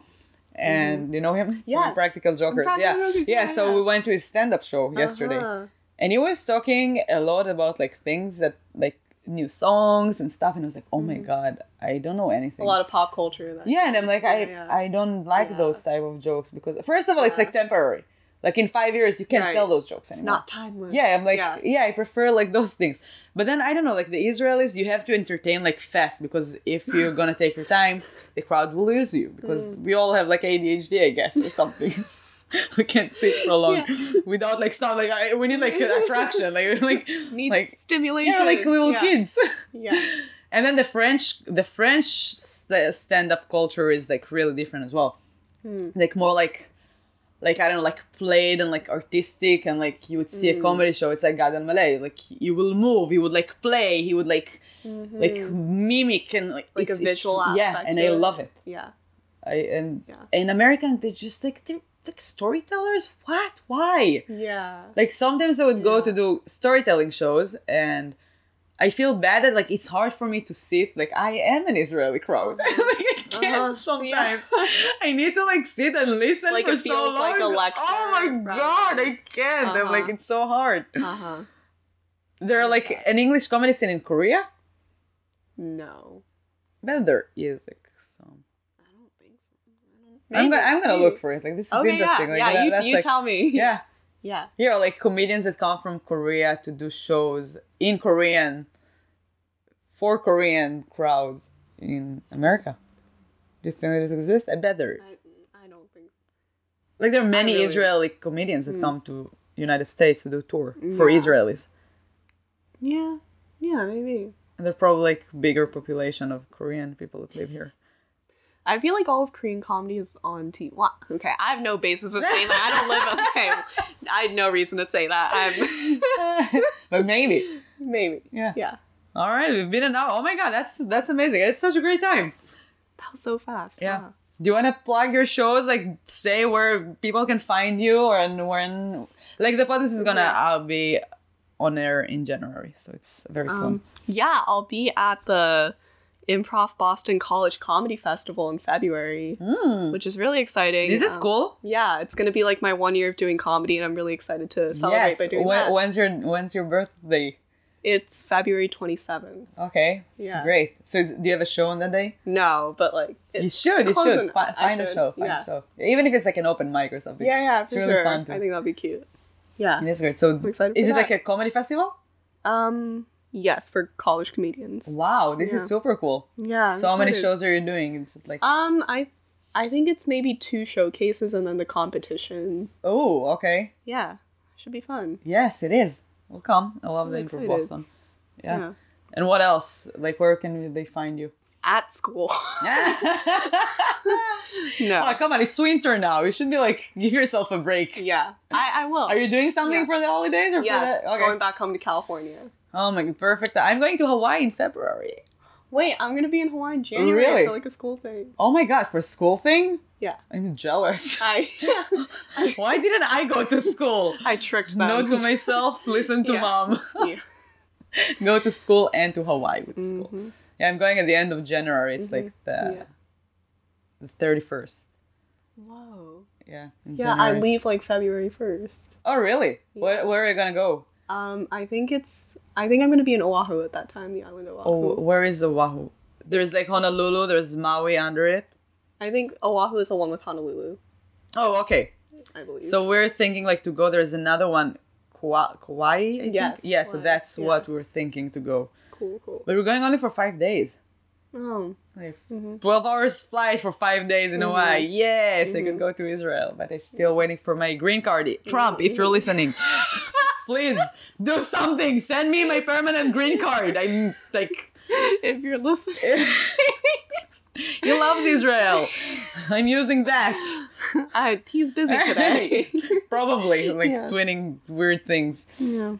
And you know him? Mm-hmm. Practical Jokers. Yeah. Yeah. yeah, So we went to his stand-up show yesterday, Uh-huh. and he was talking a lot about like things that like new songs and stuff. And I was like, oh my god, I don't know anything. Mm-hmm. A lot of pop culture. That Yeah, and I'm like, I yeah. I don't like Yeah. those type of jokes because first of all, it's like temporary. Like in five years, you can't Right. tell those jokes anymore. it's not timeless. yeah, I'm like, yeah. yeah. I prefer like those things. But then I don't know, like the Israelis, you have to entertain like fast because if you're gonna take your time, the crowd will lose you because Mm. we all have like ADHD, I guess, or something. we can't sit for long Yeah. without like stop. Like I, we need like attraction, like like Need like stimulation. yeah, like little Yeah. kids. Yeah. And then the French, the French st- stand-up culture is like really different as well. Hmm. Like more like, like I don't know, like played and like artistic, and like you would see Hmm. a comedy show. It's like Gad Elmaleh. Like you will move, he would like play, he would like like mimic and like Mm-hmm. Like a it's- it's- visual Yeah, and I love it. Yeah. I and Yeah. in American they're just like they're like storytellers. What? Why? Yeah. Like sometimes I would go to do storytelling shows and I feel bad that like it's hard for me to sit like I am an Israeli crowd. like I can't Uh-huh. sometimes. I need to like sit and listen Like, for it so long. like a lecture oh my god, I can't. I'm like Uh-huh. it's so hard. Uh-huh. There are like an English comedy scene in Korea. No. But there is like some. I don't think so. I'm gonna I'm gonna look for it. Like this is Okay, interesting. yeah. Like, yeah, that- you, you like, tell me. Yeah. Yeah. Here are like comedians that come from Korea to do shows in Korean for Korean crowds in America. Do you think that it exists? I bet there. I, I don't think so. Like there are many really- Israeli comedians that hmm. come to United States to do tour for Yeah. Israelis. Yeah. Yeah, maybe. And there's probably like bigger population of Korean people that live here. I feel like all of Korean comedy is on TV. What? Okay, I have no basis of saying that. I don't live. Okay, I had no reason to say that. I'm but maybe. maybe. Yeah. Yeah. All right, we've been an hour. Oh my god, that's that's amazing. It's such a great time. That was so fast. Yeah. Wow. Do you want to plug your shows? Like, say where people can find you, or and when? Like, the podcast is gonna uh, be on air in January, so it's very soon. Um, yeah, I'll be at the Improv Boston College Comedy Festival in February, which is really exciting. This is Um, cool. Yeah, it's gonna be like my one year of doing comedy, and I'm really excited to celebrate Yes. by doing When, that. when's your when's your birthday? It's February 27th. Okay, Yeah. great. So do you have a show on that day? No, but like it- You should. You should enough. Fi- I find a show. Find yeah. a show. Even if it's like an open mic or something. yeah, yeah, It's for really sure. fun too. I think that'd be cute. Yeah. It is great. So is it like a comedy festival? Um. Yes, for college comedians. Wow, this is super cool. Yeah. I'm So how many shows are you doing? It's like Um, I, I think it's maybe two showcases and then the competition. oh, okay. Yeah, should be fun. Yes, it is. We'll come. I love the I'm Improv excited. Boston. Yeah. Yeah. And what else? Like, where can they find you? At school. oh, no. come on! It's winter now. You should be like, give yourself a break. Yeah, I, I will. Are you doing something Yeah. for the holidays or Yes, for the? Okay. going back home to California. Oh my, perfect. I'm going to Hawaii in February. Wait, I'm gonna be in Hawaii in January. Really? I feel like a school thing. Oh my god, for school thing? Yeah. I'm jealous. I I, Why didn't I go to school? I tricked them. Note to myself, listen to Yeah. mom. Yeah. go to school and to Hawaii with school. Yeah, I'm going at the end of January. It's like the, Mm-hmm. Yeah. the 31st. Whoa. Yeah. Yeah, I leave like February first. Oh, really? Where, where are you to go? Um, I think it's. I think I'm gonna be in Oahu at that time, the island of Oahu. Oh, where is Oahu? There's like Honolulu, there's Maui under it. I think Oahu is the one with Honolulu. Oh, okay. I believe. So we're thinking like to go. There's another one, Kauai. Kauai I think? Yes, Yeah. So that's yeah. what we're thinking to go. cool, cool. But we're going only for five days. Oh, Like Mm-hmm. 12 hours flight for five days in Hawaii. Yes, I Mm-hmm. could go to Israel, but I'm still waiting for my green card. Trump, if Mm-hmm. you're listening, please do something. Send me my permanent green card. I'm like, if you're listening, he loves Israel. I'm using that. I, he's busy today. Probably like Yeah. twinning weird things. yeah.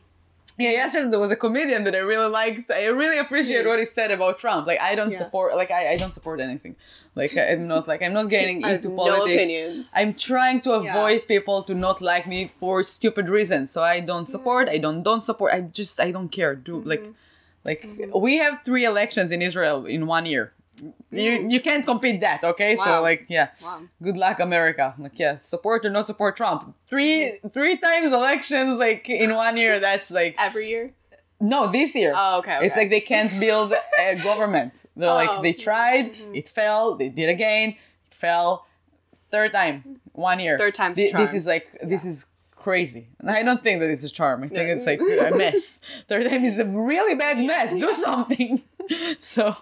Yeah, yesterday there was a comedian that I really liked. I really appreciate what he said about Trump. Like I don't Yeah. support like I, I don't support anything. Like I'm not like I'm not getting into no politics. opinions. I'm trying to Yeah. avoid people to not like me for stupid reasons. So I don't support, I don't don't support. I just I don't care. Do Mm-hmm. like like we have three elections in Israel in one year. You you can't compete that, okay? So Mm. Like yeah. Wow. Good luck America. Like yeah, support or not support Trump. Three three times elections like in one year that's like Every year. no, this year. Oh, okay. It's like they can't build a government. They're like Oh. they tried, it fell, they did again, it fell. Third time, one year. Third time's the This is like this is crazy. And I don't think that it's a charm. I think Yeah. it's like a mess. Third time is a really bad mess. Do something. so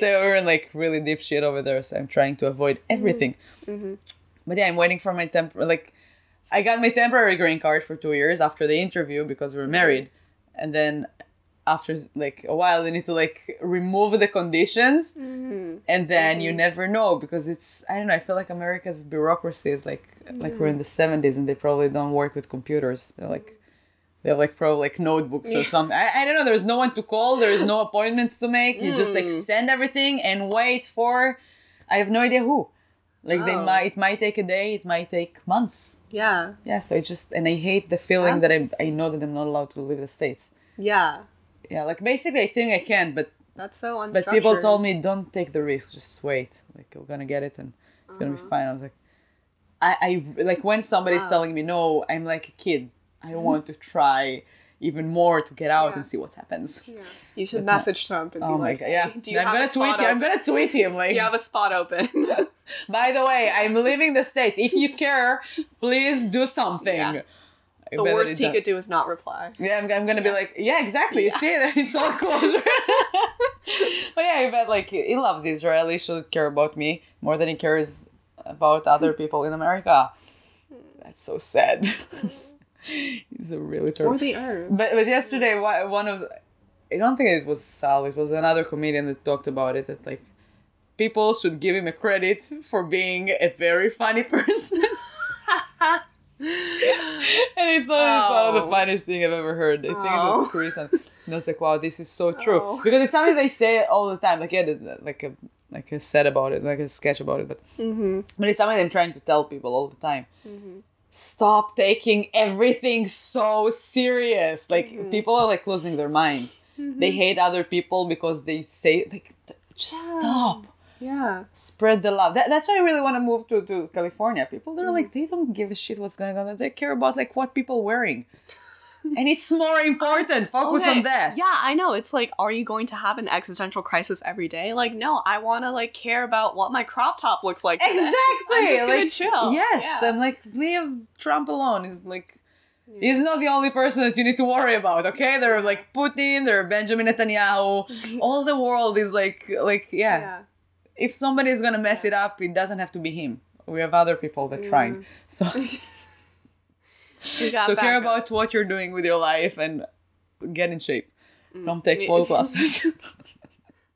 so we're in like really deep shit over there. So I'm trying to avoid everything. Mm-hmm. But yeah, I'm waiting for my temp like I got my temporary green card for two years after the interview because we were married. And then after like a while they need to like remove the conditions mm-hmm. and then you mm-hmm. never know because it's I don't know, I feel like America's bureaucracy is like like we're in the mm-hmm. seventies and they probably don't work with computers. They're like they have like probably like notebooks or something. I, I don't know, there's no one to call, there's no appointments to make. You just like mm. send everything and wait for I have no idea who. Like they Oh. might it might take a day, it might take months. yeah. Yeah, so I just and I hate the feeling that I I know that I'm not allowed to leave the states. Yeah. Yeah, like basically I think I can, but That's so but people told me don't take the risk, just wait. Like you're gonna get it and it's gonna Uh-huh. be fine. I was like, I, I like when somebody's Wow. telling me no, I'm like a kid. I want to try even more to get out Yeah. and see what happens. Yeah. You should message Trump and Oh be my like, god, yeah. "Hey, do you I'm have gonna a spot tweet. I'm gonna tweet him like. Do you have a spot open? By the way, I'm leaving the states. If you care, please do something. Yeah. The worst he could do is not reply. Yeah, I'm, I'm gonna be like, yeah, exactly. You see, it's all closure. but yeah, I bet like he loves Israel. He should care about me more than he cares about other people in America. That's so sad. He's a really Or terrible. the earth. But but yesterday, one of I don't think it was Sal. It was another comedian that talked about it. That like people should give him a credit for being a very funny person. and I thought it's one of the Oh. funniest thing I've ever heard. I think it Oh. was Chris, and I was like, "Wow, this is so true." Oh. Because it's something they say all the time. Like yeah, like a like a set about it, like a sketch about it, but Mm-hmm. but it's something I'm trying to tell people all the time. Stop taking everything so serious. Like Mm-hmm. people are like losing their mind. They hate other people because they say like Just stop. Yeah. Spread the love. That, that's why I really want to move to, to California. People, they're like, mm. they don't give a shit what's going on. They care about like what people wearing. and it's more important. Focus Okay. on that. Yeah, I know. It's like, are you going to have an existential crisis every day? Like, no, I want to like care about what my crop top looks like. today. Exactly. I'm like, chill. Yes. Yeah. I'm like, leave Trump alone. Is like, he's not the only person that you need to worry about. Okay, they're like Putin, they're Benjamin Netanyahu. All the world is like, like, yeah. Yeah. If somebody is gonna mess it up, it doesn't have to be him. We have other people that trying. Mm. So, We got so care about what you're doing with your life and get in shape. Mm. Come take pole classes.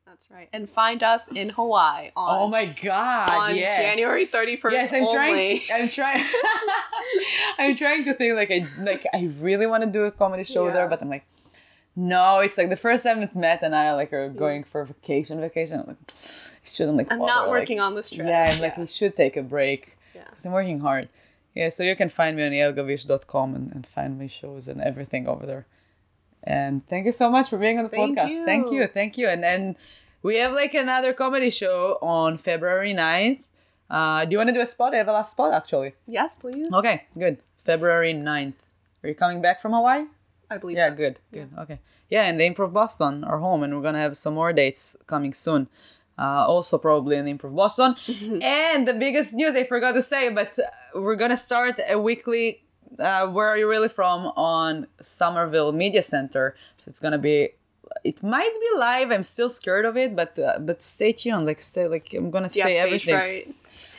That's right. And find us in Hawaii on, oh my god! on yes. January 31st Yes, I'm only. trying. I'm trying. I'm trying to think like I like I really want to do a comedy show Yeah. there, but I'm like, no. It's like the first time that Matt and I like are going for vacation. Vacation. I'm like, shouldn't like. I'm bother, not like- working on this trip. Yeah, I'm like he should take a break Yeah. because I'm working hard. Yeah, so you can find me on yelgavish.com and, and find my shows and everything over there. And thank you so much for being on the Thank podcast. Thank you. you. Thank you. And then we have like another comedy show on February 9th. Uh, do you want to do a spot? I have a last spot actually. Yes, please. Okay, good. February 9th. Are you coming back from Hawaii? I believe Yeah, so. good, good. Okay. Yeah, and the Improv Boston are home, and we're gonna have some more dates coming soon. Uh, also, probably in Improv Boston. and the biggest news I forgot to say, but uh, we're gonna start a weekly. Uh, where are you really from? On Somerville Media Center. So it's gonna be. It might be live. I'm still scared of it, but uh, but stay tuned. Like stay. Like I'm gonna have say stage everything. fright?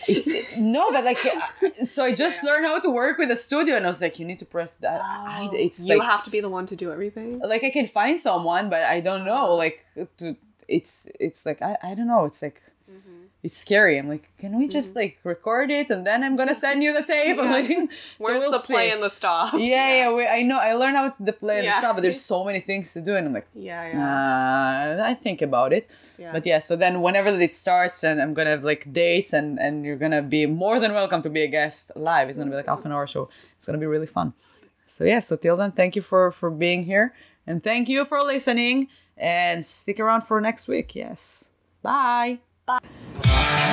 It's no, but like, uh, so I just learned how to work with a studio, and I was like, you need to press that. I, it's you like, have to be the one to do everything. like I can find someone, but I don't know. Uh-huh. Like, to, it's it's like I, I don't know. It's like Mm-hmm. It's scary. I'm like, can we just like record it and then I'm gonna send you the tape? I'm like, so Where's we'll the play see. and the stop? yeah, yeah. We, I know. I learned how to play and Yeah. stuff, but there's so many things to do, and I'm like, Yeah, yeah. uh, I think about it. Yeah. But yeah, so then whenever it starts and I'm gonna have like dates and and you're gonna be more than welcome to be a guest live. It's gonna be like half an hour show. It's gonna be really fun. So yeah, so till then, thank you for for being here and thank you for listening and stick around for next week. Yes. Bye. Bye.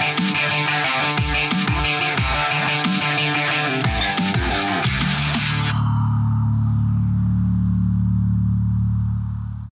Thank you.